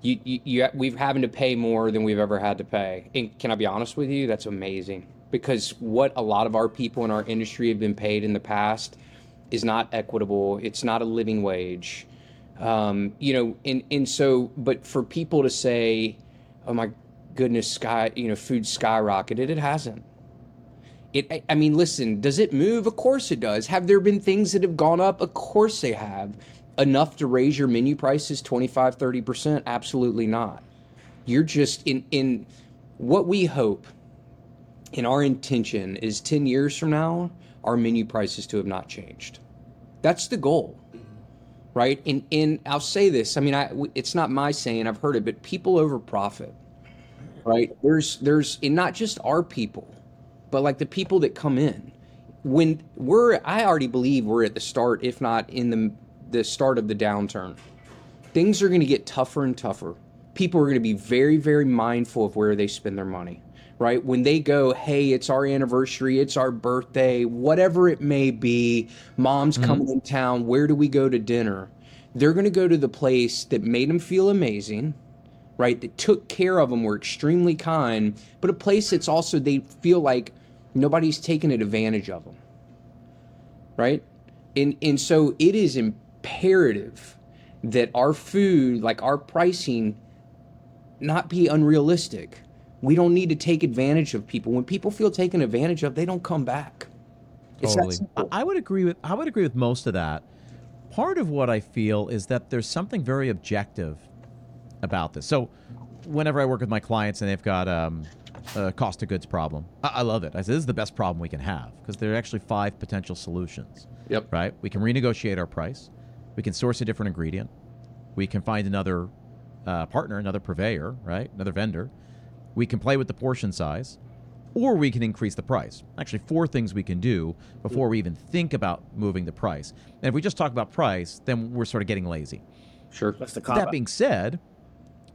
You, you, you, we've having to pay more than we've ever had to pay. And can I be honest with you? That's amazing because what a lot of our people in our industry have been paid in the past is not equitable. It's not a living wage. Um, you know, and, and so, but for people to say, oh my goodness, sky, you know, food skyrocketed, it hasn't. It, I- mean, listen, does it move? Of course it does. Have there been things that have gone up? Of course they have. enough to raise your menu prices 25, 30%? Absolutely not. You're just in in what we hope and our intention is 10 years from now, our menu prices to have not changed. That's the goal. Right? And and I'll say this, I mean I it's not my saying, I've heard it, but people over profit. Right? There's there's and not just our people, but like the people that come in. When we're I already believe we're at the start, if not in the the start of the downturn. Things are going to get tougher and tougher. People are going to be very, very mindful of where they spend their money, right? When they go, hey, it's our anniversary, it's our birthday, whatever it may be, mom's mm-hmm. coming in town, where do we go to dinner? They're going to go to the place that made them feel amazing, right? That took care of them, were extremely kind, but a place that's also they feel like nobody's taking advantage of them, right? And and so it is imperative that our food, like our pricing, not be unrealistic. We don't need to take advantage of people. When people feel taken advantage of, they don't come back. It's totally. I would agree with I would agree with most of that. Part of what I feel is that there's something very objective about this. So, whenever I work with my clients and they've got um, a cost of goods problem, I, I love it. I say this is the best problem we can have because there are actually five potential solutions. Yep. Right. We can renegotiate our price. We can source a different ingredient. We can find another uh, partner, another purveyor, right? Another vendor. We can play with the portion size, or we can increase the price. Actually, four things we can do before we even think about moving the price. And if we just talk about price, then we're sort of getting lazy. Sure. That's the That being said,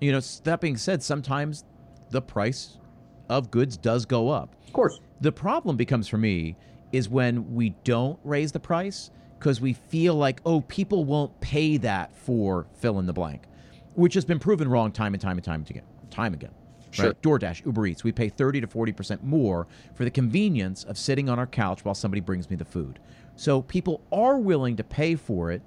you know, that being said, sometimes the price of goods does go up. Of course. The problem becomes for me is when we don't raise the price because we feel like, oh, people won't pay that for fill in the blank, which has been proven wrong time and time and time again. Time again. Sure. Right? DoorDash, Uber Eats, we pay 30 to 40% more for the convenience of sitting on our couch while somebody brings me the food. So people are willing to pay for it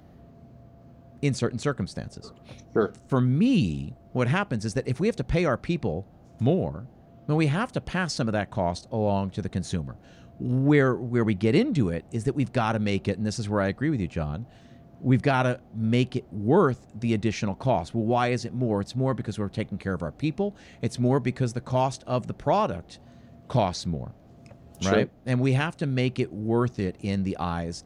in certain circumstances. Sure. For me, what happens is that if we have to pay our people more, then we have to pass some of that cost along to the consumer where where we get into it is that we've got to make it and this is where I agree with you Jon we've got to make it worth the additional cost. Well why is it more? It's more because we're taking care of our people. It's more because the cost of the product costs more right? Sure. and we have to make it worth it in the eyes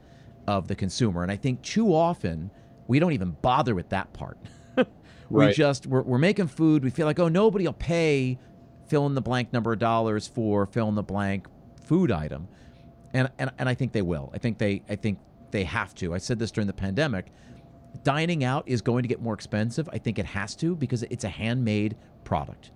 of the consumer. And I think too often we don't even bother with that part. *laughs* We right. just we're, we're making food. We feel like oh nobody will pay fill in the blank number of dollars for fill in the blank food item, and and and I think they will. I think they I think they have to. I said this during the pandemic. Dining out is going to get more expensive. I think it has to because it's a handmade product.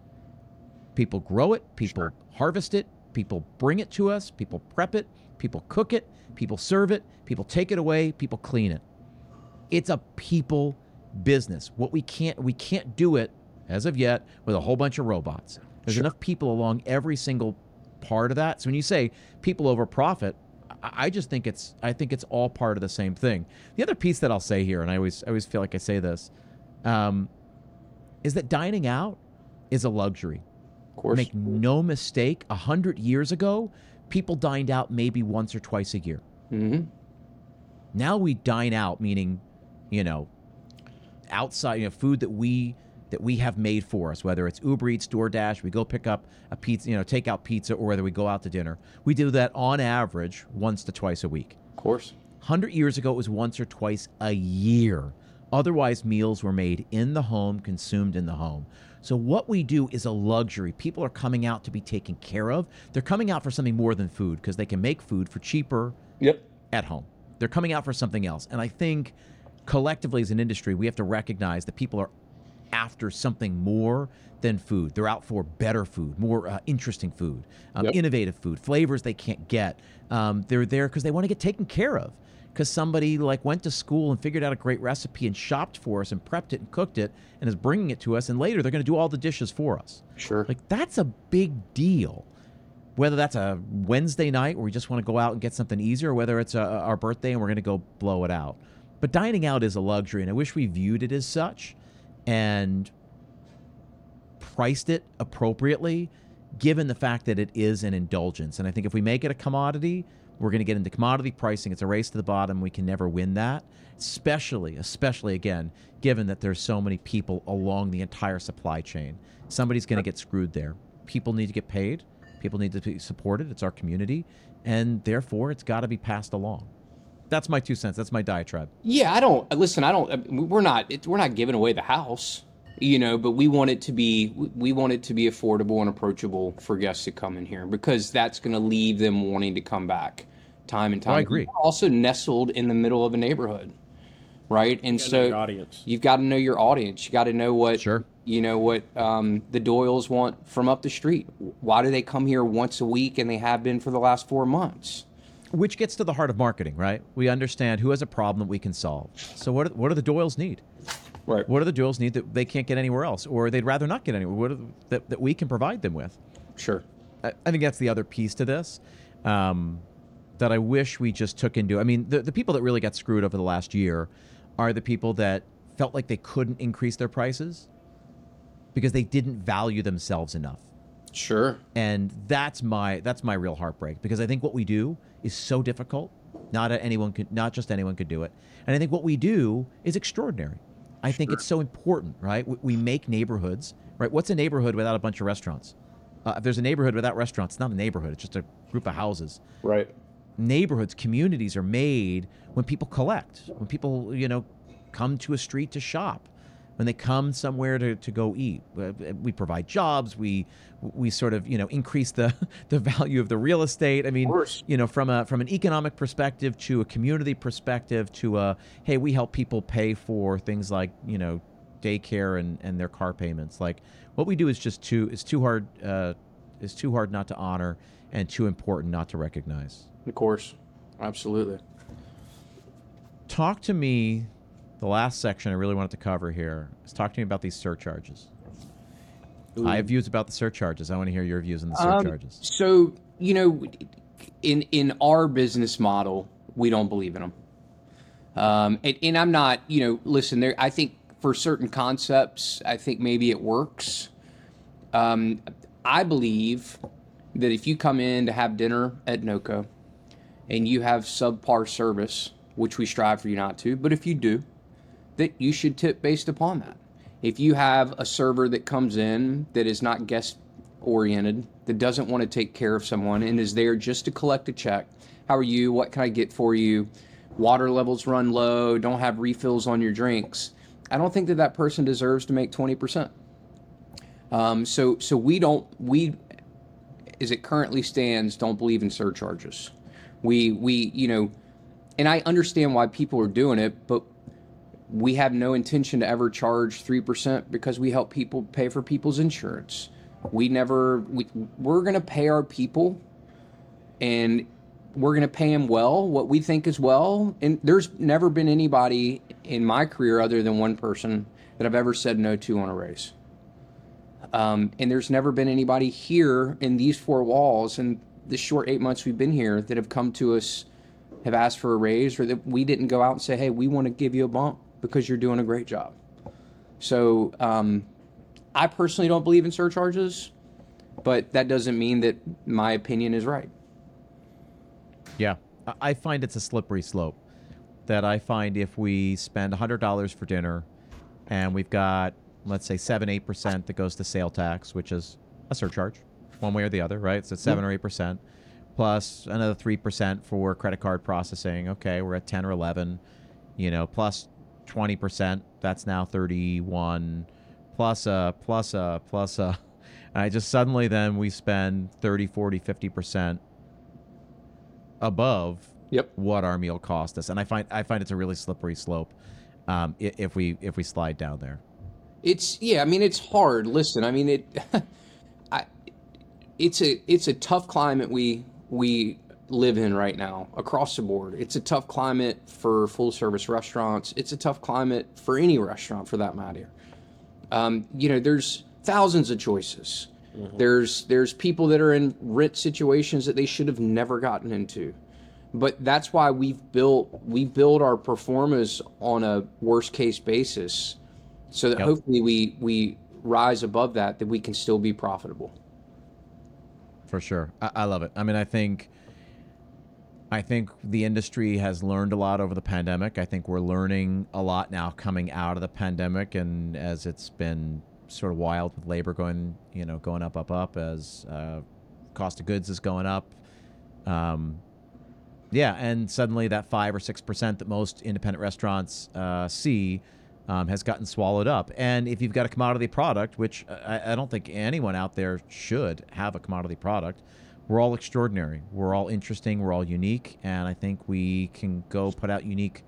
People grow it, people sure. harvest it, people bring it to us, people prep it, people cook it, people serve it, people take it away, people clean it. It's a people business. What we can't we can't do it as of yet with a whole bunch of robots. There's sure. enough people along every single part of that. So when you say people over profit, I just think it's I think it's all part of the same thing. The other piece that I'll say here, and I always I always feel like I say this, um, is that dining out is a luxury. Of course. Make no mistake. A hundred years ago, people dined out maybe once or twice a year. Mm-hmm. Now we dine out, meaning, you know, outside, you know, food that we that we have made for us, whether it's Uber Eats, DoorDash, we go pick up a pizza, you know, take out pizza, or whether we go out to dinner. We do that on average once to twice a week. Of course. 100 years ago, it was once or twice a year. Otherwise, meals were made in the home, consumed in the home. So, what we do is a luxury. People are coming out to be taken care of. They're coming out for something more than food because they can make food for cheaper yep. at home. They're coming out for something else. And I think collectively as an industry, we have to recognize that people are after something more than food. They're out for better food, more uh, interesting food, um, yep. innovative food, flavors they can't get. Um, they're there because they want to get taken care of. Because somebody like went to school and figured out a great recipe and shopped for us and prepped it and cooked it and is bringing it to us, and later they're going to do all the dishes for us. Sure. Like that's a big deal. Whether that's a Wednesday night where we just want to go out and get something easier, or whether it's a, our birthday and we're going to go blow it out. But dining out is a luxury, and I wish we viewed it as such and priced it appropriately given the fact that it is an indulgence. And I think if we make it a commodity, We're going to get into commodity pricing. It's a race to the bottom. We can never win that, especially, especially again, given that there's so many people along the entire supply chain. Somebody's going to get screwed there. People need to get paid. People need to be supported. It's our community, and therefore, it's got to be passed along. That's my two cents. That's my diatribe. Yeah, I don't listen. I don't. We're not. It, we're not giving away the house, you know. But we want it to be. We want it to be affordable and approachable for guests to come in here because that's going to leave them wanting to come back time and time. Oh, I agree. We're also nestled in the middle of a neighborhood, right? And gotta know so your audience. you've got to know your audience. You got to know what Sure. you know what um, the Doyles want from up the street. Why do they come here once a week and they have been for the last four months? Which gets to the heart of marketing, right? We understand who has a problem that we can solve. So what? Do, what do the Doyles need? Right. What do the Doyles need that they can't get anywhere else, or they'd rather not get anywhere? What are, that that we can provide them with? Sure. I, I think that's the other piece to this um, that I wish we just took into. I mean, the, the people that really got screwed over the last year are the people that felt like they couldn't increase their prices because they didn't value themselves enough. Sure. And that's my that's my real heartbreak because I think what we do is so difficult. Not anyone could not just anyone could do it. And I think what we do is extraordinary. I think it's so important, right? We, we make neighborhoods, right? What's a neighborhood without a bunch of restaurants? Uh, if there's a neighborhood without restaurants, it's not a neighborhood. It's just a group of houses. Right. Neighborhoods, communities are made when people collect, when people, you know, come to a street to shop, when they come somewhere to, to go eat. Uh, We provide jobs. We we sort of you know increase the *laughs* the value of the real estate. I mean, you know, from a from an economic perspective to a community perspective to a hey, we help people pay for things like you know daycare and, and their car payments. Like what we do is just too is too hard uh, is too hard not to honor and too important not to recognize. Of course. Absolutely. Talk to me. The last section I really wanted to cover here is talk to me about these surcharges. I have views about the surcharges. I want to hear your views on the Um, surcharges. So you know, in in our business model, we don't believe in them. Um, and, and I'm not, you know, listen. There, I think for certain concepts, I think maybe it works. Um, I believe that if you come in to have dinner at Noko and you have subpar service, which we strive for you not to, but if you do, that you should tip based upon that. If you have a server that comes in that is not guest oriented, that doesn't want to take care of someone and is there just to collect a check, how are you? What can I get for you? Water levels run low, don't have refills on your drinks. I don't think that that person deserves to make 20%. Um, so, so we don't, we, as it currently stands, don't believe in surcharges. We, we, you know, and I understand why people are doing it, but we have no intention to ever charge 3% because we help people pay for people's insurance. We never, we, we're going to pay our people and we're going to pay them well, what we think is well. And there's never been anybody in my career other than one person that I've ever said no to on a raise. Um, and there's never been anybody here in these four walls in the short eight months we've been here that have come to us, have asked for a raise, or that we didn't go out and say, hey, we want to give you a bump because you're doing a great job. So um, I personally don't believe in surcharges, but that doesn't mean that my opinion is right. Yeah, I- find it's a slippery slope. That I find if we spend $100 for dinner and we've got, let's say, 7 8% that goes to sale tax, which is a surcharge, one way or the other, right? So it's 7 or 8%, plus another 3% for credit card processing. Okay, we're at 10 or 11, you know, plus 20%, that's now 31, plus a, plus a, plus a. *laughs* And I just suddenly then we spend 30, 40, 50% above Yep. what our meal cost us, and I find I find it's a really slippery slope um, if we if we slide down there. It's yeah. I mean, it's hard. Listen, I mean it. *laughs* I, it's a it's a tough climate we we live in right now across the board. It's a tough climate for full service restaurants. It's a tough climate for any restaurant for that matter. Um, you know, there's thousands of choices. There's there's people that are in rent situations that they should have never gotten into. But that's why we've built we build our pro formas on a worst case basis so that Yep. hopefully we we rise above that that we can still be profitable For sure, I, I love it. I mean, I think I think the industry has learned a lot over the pandemic. I think we're learning a lot now coming out of the pandemic, and as it's been sort of wild with labor going, you know, going up, up, up as uh, cost of goods is going up. Um, yeah, and suddenly that five or six percent that most independent restaurants uh, see um, has gotten swallowed up. And if you've got a commodity product, which I, I don't think anyone out there should have a commodity product, we're all extraordinary. We're all interesting. We're all unique, and I think we can go put out unique,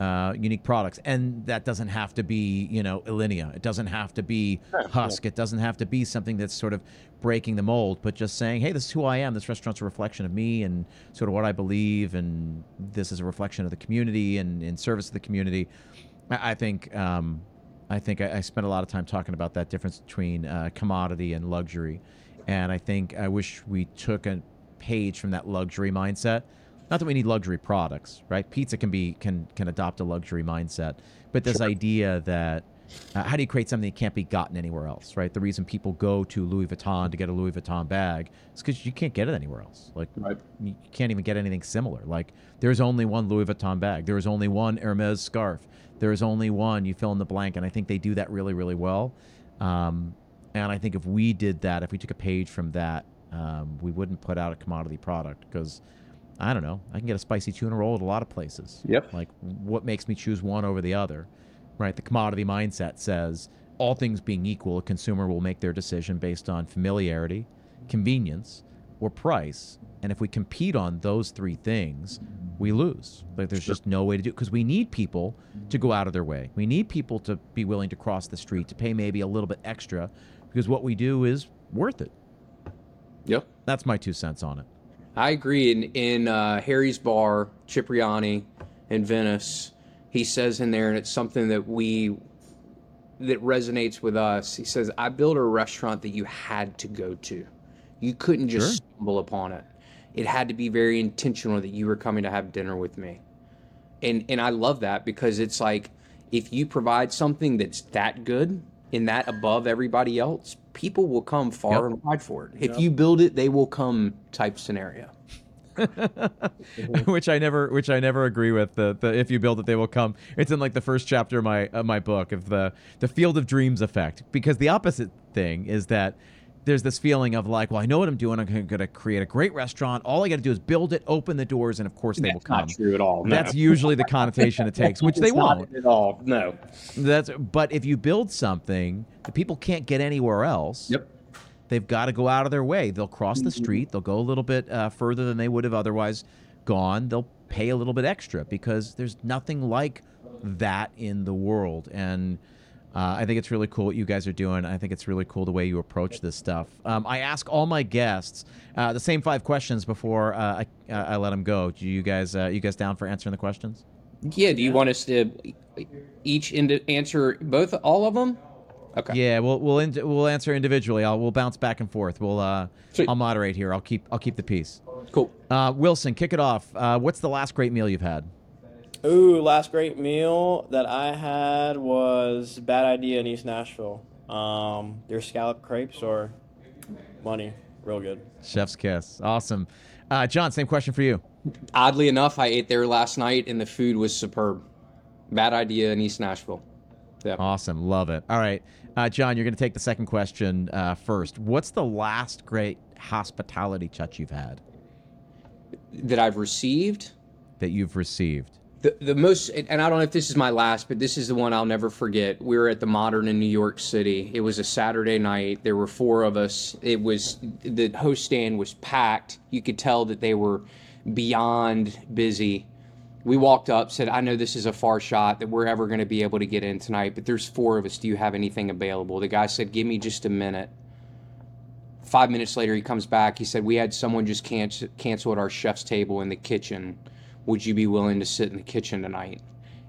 uh, unique products. And that doesn't have to be, you know, Alinea. It doesn't have to be Husk. It doesn't have to be something that's sort of breaking the mold, but just saying, hey, this is who I am. This restaurant's a reflection of me and sort of what I believe, and this is a reflection of the community and in service of the community. I, I think. Um, I think I, I spent a lot of time talking about that difference between uh, commodity and luxury. And I think I wish we took a page from that luxury mindset. Not that we need luxury products, right? Pizza can be can can adopt a luxury mindset, but this sure. idea that uh, how do you create something that can't be gotten anywhere else, right? The reason people go to Louis Vuitton to get a Louis Vuitton bag is because you can't get it anywhere else. Like right. you can't even get anything similar. Like there's only one Louis Vuitton bag. There is only one Hermes scarf. There is only one. You fill in the blank, and I think they do that really, really well. Um, and I think if we did that, if we took a page from that, um, we wouldn't put out a commodity product because I don't know. I can get a spicy tuna roll at a lot of places. Yep. Like, what makes me choose one over the other? Right. The commodity mindset says all things being equal, a consumer will make their decision based on familiarity, convenience, or price. And if we compete on those three things, we lose. Like there's just no way to do it because we need people to go out of their way. We need people to be willing to cross the street to pay maybe a little bit extra because what we do is worth it. Yep. That's my two cents on it. I agree. In, in uh, Harry's Bar, Cipriani, in Venice, he says in there, and it's something that we that resonates with us. He says, "I built a restaurant that you had to go to. You couldn't just sure. stumble upon it. It had to be very intentional that you were coming to have dinner with me." And and I love that because it's like if you provide something that's that good, in that above everybody else, people will come far yep. and wide for it. If yep. you build it, they will come type scenario. *laughs* which I never, which I never agree with. The, the if you build it, they will come. It's in like the first chapter of my of my book of the the Field of Dreams effect. Because the opposite thing is that there's this feeling of like, well, I know what I'm doing. I'm going to create a great restaurant. All I got to do is build it, open the doors, and of course they That's will come. Not true at all. No. That's usually the connotation it takes, which they won't at all. No. That's but if you build something that people can't get anywhere else. Yep. They've got to go out of their way. They'll cross the mm-hmm. street. They'll go a little bit uh, further than they would have otherwise gone. They'll pay a little bit extra because there's nothing like that in the world. And uh, I think it's really cool what you guys are doing. I think it's really cool the way you approach this stuff. Um, I ask all my guests uh, the same five questions before uh, I, uh, I, let them go. Do you guys uh, you guys down for answering the questions? Yeah. Do you want us to each ind- answer both all of them? Okay. Yeah, we'll we'll in, we'll answer individually. I'll we'll bounce back and forth. We'll uh, I'll moderate here. I'll keep I'll keep the peace. Cool. Wilson, kick it off. what's the last great meal you've had? Ooh, last great meal that I had was Bad Idea in East Nashville. Um, their scallop crepes or money, real good. Chef's kiss, awesome. Uh, Jon, same question for you. Oddly enough, I ate there last night and the food was superb. Bad Idea in East Nashville. Yeah. Awesome, love it. All right, uh, Jon, you're going to take the second question uh, first. What's the last great hospitality touch you've had? That I've received. That you've received the, the most and i don't know if this is my last but this is the one i'll never forget. We were at the modern in new york city. It was a saturday night. There were four of us. It was the host stand was packed. You could tell that they were beyond busy. We walked up said i know this is a far shot that we're ever going to be able to get in tonight but there's four of us. Do you have anything available? The guy said give me just a minute. Five minutes later he comes back. He said we had someone just cancel, cancel at our chef's table in the kitchen would you be willing to sit in the kitchen tonight?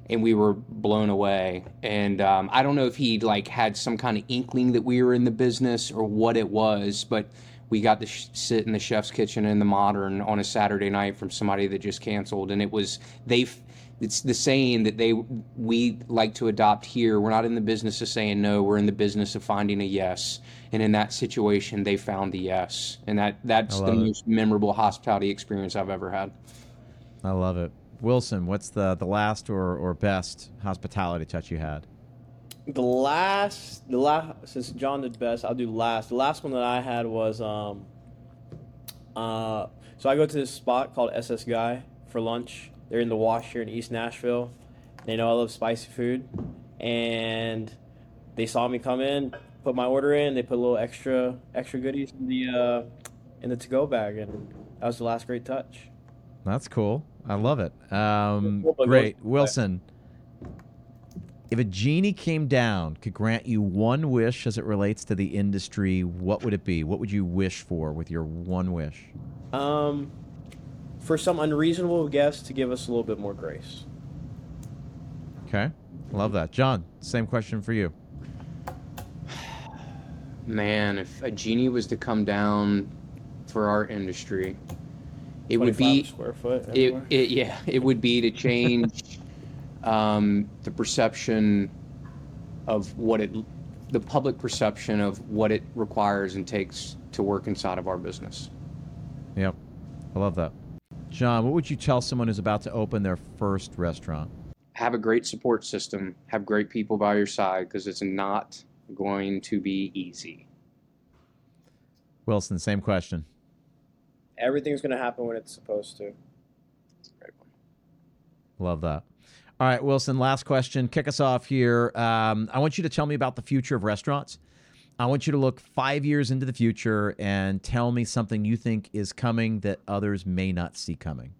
And we were blown away. And um, I don't know if he like had some kind of inkling that we were in the business or what it was, but we got to sh- sit in the chef's kitchen in the modern on a Saturday night from somebody that just canceled, and it was they. It's the saying that they we like to adopt here. We're not in the business of saying no. We're in the business of finding a yes. And in that situation, they found the yes, and that that's the it. most memorable hospitality experience I've ever had. I love it. Wilson, what's the the last or or best hospitality touch you had? The last, the last, since Jon did best, I'll do last. The last one that I had was, um, uh, so I go to this spot called SS Gai for lunch. They're in the wash here in East Nashville. They know I love spicy food, and they saw me come in, put my order in. They put a little extra, extra goodies in the, uh, in the to-go bag, and that was the last great touch. That's cool. I love it. Um, great, Wilson. If a genie came down, could grant you one wish as it relates to the industry, what would it be? What would you wish for with your one wish? Um, for some unreasonable guest to give us a little bit more grace. Okay, love that. Jon, same question for you. *sighs* Man, if a genie was to come down for our industry, it would be square foot. it, it yeah it would be to change um, the perception of what it the public perception of what it requires and takes to work inside of our business Yep, I love that. Jon, what would you tell someone who's about to open their first restaurant? have a great support system have great people by your side because it's not going to be easy Wilson, same question. Everything's gonna happen when it's supposed to. Love that. All right, Wilson, last question. Kick us off here. Um, I want you to tell me about the future of restaurants. I want you to look five years into the future and tell me something you think is coming that others may not see coming.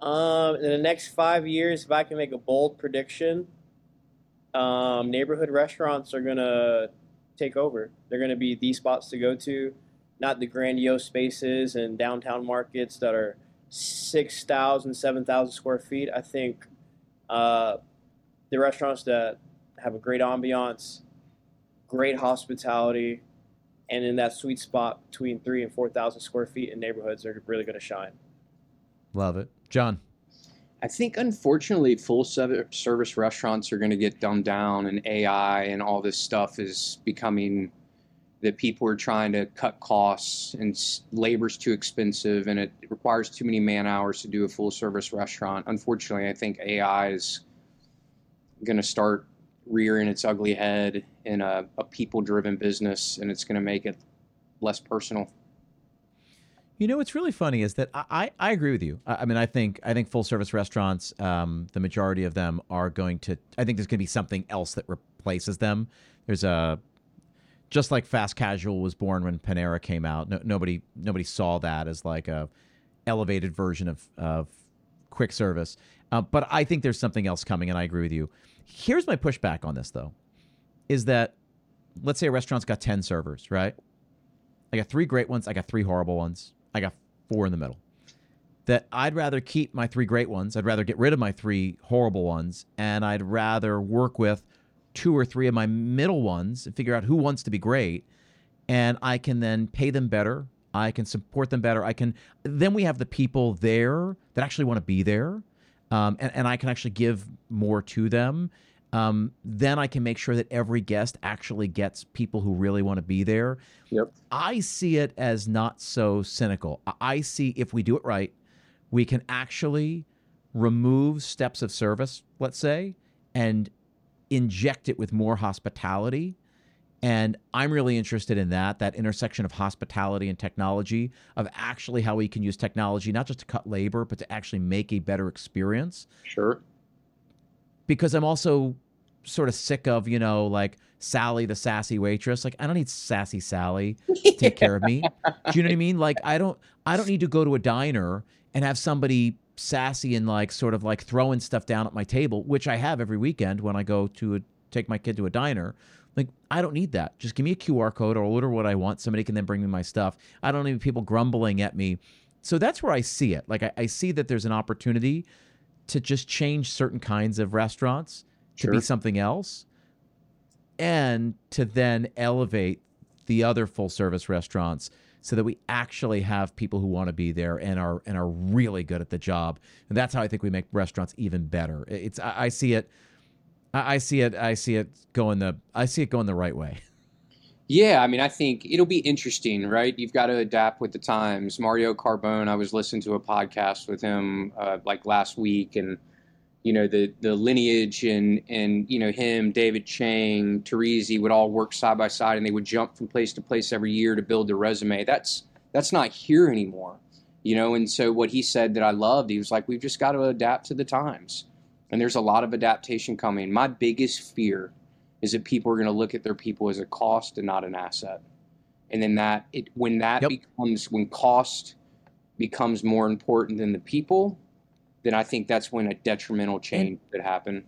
Um, in the next five years, if I can make a bold prediction, um, neighborhood restaurants are gonna take over. They're gonna be the spots to go to, not the grandiose spaces and downtown markets that are 6,000, 7,000 square feet. I think uh, the restaurants that have a great ambiance, great hospitality, and in that sweet spot between three and 4,000 square feet in neighborhoods are really gonna shine. Love it. Jon, I think unfortunately full service restaurants are going to get dumbed down and AI and all this stuff is becoming that people are trying to cut costs and labor's too expensive and it requires too many man hours to do a full service restaurant. Unfortunately, I think AI is going to start rearing its ugly head in a, a people driven business and it's going to make it less personal. You know what's really funny is that I, I, I agree with you. I, I mean, I think I think full service restaurants, um, the majority of them are going to. I think there's going to be something else that replaces them. There's a just like fast casual was born when Panera came out. No, nobody nobody saw that as like a elevated version of of quick service. Uh, but I think there's something else coming, and I agree with you. Here's my pushback on this though, is that let's say a restaurant's got ten servers, right? I got three great ones. I got three horrible ones. I got four in the middle. That I'd rather keep my three great ones. I'd rather get rid of my three horrible ones. And I'd rather work with two or three of my middle ones and figure out who wants to be great. And I can then pay them better. I can support them better. I can, then we have the people there that actually want to be there. Um, and, and I can actually give more to them. Um, then I can make sure that every guest actually gets people who really want to be there. Yep. I see it as not so cynical. I- I see if we do it right, we can actually remove steps of service, let's say, and inject it with more hospitality. And I'm really interested in that, that intersection of hospitality and technology, of actually how we can use technology, not just to cut labor, but to actually make a better experience Sure. because I'm also sort of sick of, you know, like Sally the sassy waitress. Like I don't need sassy Sally to take *laughs* care of me. Do you know what I mean? Like I don't I don't need to go to a diner and have somebody sassy and like sort of like throwing stuff down at my table, which I have every weekend when I go to a, take my kid to a diner. Like I don't need that. Just give me a QR code or order what I want. Somebody can then bring me my stuff. I don't need people grumbling at me. So that's where I see it. Like I, I see that there's an opportunity to just change certain kinds of restaurants to be something else and to then elevate the other full service restaurants so that we actually have people who want to be there and are and are really good at the job and that's how i think we make restaurants even better it's i, I see it I, I see it i see it going the i see it going the right way Yeah, I mean, I think it'll be interesting, right? You've got to adapt with the times. Mario Carbone, I was listening to a podcast with him uh, like last week, and you know the the lineage and and you know him, David Chang, Torrisi would all work side by side, and they would jump from place to place every year to build their resume. That's that's not here anymore, you know. And so what he said that I loved, he was like, we've just got to adapt to the times, and there's a lot of adaptation coming. My biggest fear is that people are going to look at their people as a cost and not an asset, and then that it when that Yep. becomes when cost becomes more important than the people then I think that's when a detrimental change could happen.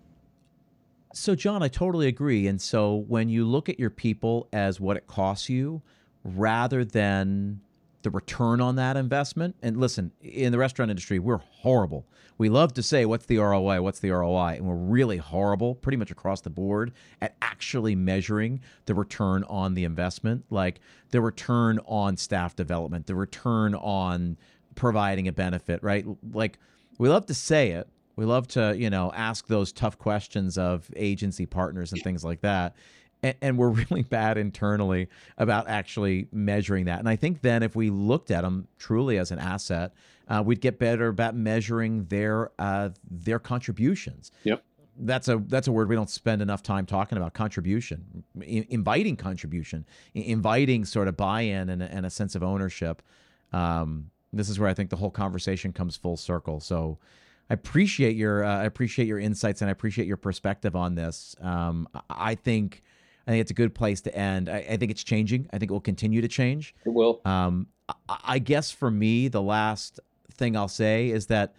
So, Jon, I totally agree. And so, when you look at your people as what it costs you rather than the return on that investment, and listen, in the restaurant industry, we're horrible. We love to say, What's the ROI? What's the ROI? And we're really horrible, pretty much across the board, at actually measuring the return on the investment, like the return on staff development, the return on providing a benefit, right? Like, we love to say it. We love to, you know, ask those tough questions of agency partners and things like that. And, and we're *laughs* really bad internally about actually measuring that. And I think then if we looked at them truly as an asset, uh, we'd get better about measuring their uh, their contributions. Yep. That's a that's a word we don't spend enough time talking about. Contribution, I- inviting contribution, I- inviting sort of buy-in and, a- and a sense of ownership. Um, this is where I think the whole conversation comes full circle. So I appreciate your uh, I appreciate your insights and I appreciate your perspective on this. Um, I- think I think it's a good place to end. I, I think it's changing. I think it will continue to change. It will. Um, I, I guess for me, the last thing I'll say is that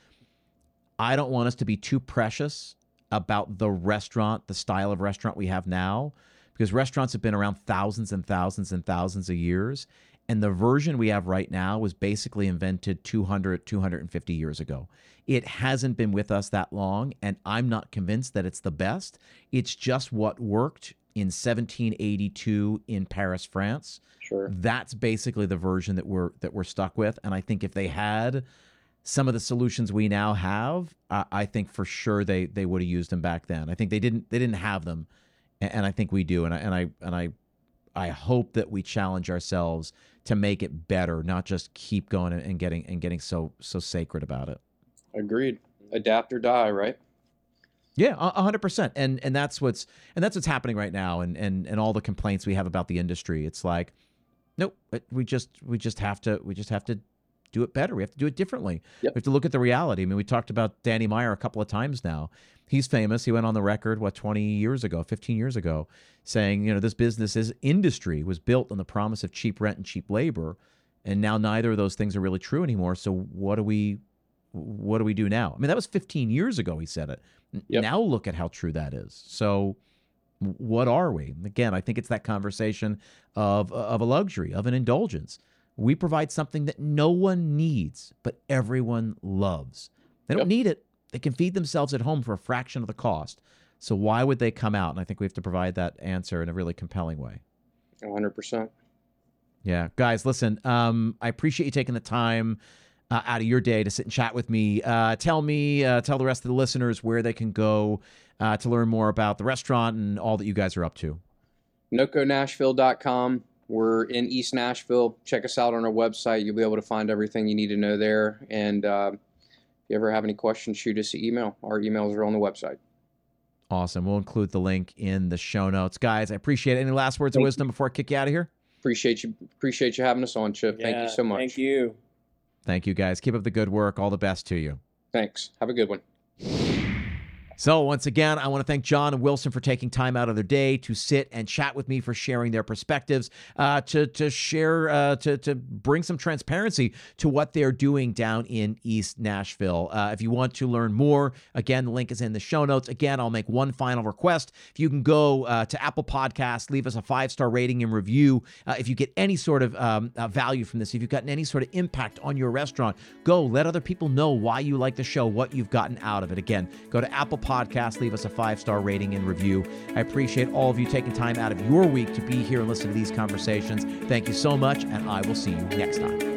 I don't want us to be too precious about the restaurant, the style of restaurant we have now, because restaurants have been around thousands and thousands and thousands of years. And the version we have right now was basically invented 200, 250 years ago. It hasn't been with us that long, and I'm not convinced that it's the best. It's just what worked in 1782 in Paris, France Sure. that's basically the version that we're that we're stuck with and i think if they had some of the solutions we now have i, I think for sure they they would have used them back then i think they didn't they didn't have them and, and i think we do and i and i and i i hope that we challenge ourselves to make it better not just keep going and, getting and getting so so sacred about it Agreed. Adapt or die, right? Yeah, hundred percent, and and that's what's and that's what's happening right now, and and and all the complaints we have about the industry. It's like, nope, we just we just have to we just have to do it better. We have to do it differently. Yep. We have to look at the reality. I mean, we talked about Danny Meyer a couple of times now. He's famous. He went on the record what twenty years ago, fifteen years ago, saying you know this business is industry was built on the promise of cheap rent and cheap labor, and now neither of those things are really true anymore. So what do we what do we do now? I mean, that was 15 years ago he said it. Yep. Now look at how true that is. So what are we? Again, I think it's that conversation of of a luxury, of an indulgence. We provide something that no one needs, but everyone loves. They don't Yep. need it. They can feed themselves at home for a fraction of the cost. So why would they come out? And I think we have to provide that answer in a really compelling way. 100%. Yeah, guys, listen. Um, I appreciate you taking the time uh, out of your day to sit and chat with me. Uh, tell me, uh, tell the rest of the listeners where they can go uh, to learn more about the restaurant and all that you guys are up to. NokoNashville.com. We're in East Nashville. Check us out on our website. You'll be able to find everything you need to know there. And uh, if you ever have any questions, shoot us an email. Our emails are on the website. Awesome. We'll include the link in the show notes, guys. I appreciate it. Any last words of Thank you. wisdom before I kick you out of here? Appreciate you. Appreciate you having us on, Chip. Thank you so much. Thank you. Thank you, guys. Keep up the good work. All the best to you. Thanks. Have a good one. So, once again, I want to thank Jon and Wilson for taking time out of their day to sit and chat with me, for sharing their perspectives, uh, to to share, uh, to to bring some transparency to what they're doing down in East Nashville. Uh, if you want to learn more, again, the link is in the show notes. Again, I'll make one final request: if you can go uh, to Apple Podcasts, leave us a five star rating and review. Uh, if you get any sort of um, uh, value from this, if you've gotten any sort of impact on your restaurant, go let other people know why you like the show, what you've gotten out of it. Again, go to Apple Podcasts, leave us a five star rating and review. I appreciate all of you taking time out of your week to be here and listen to these conversations. Thank you so much, and I will see you next time.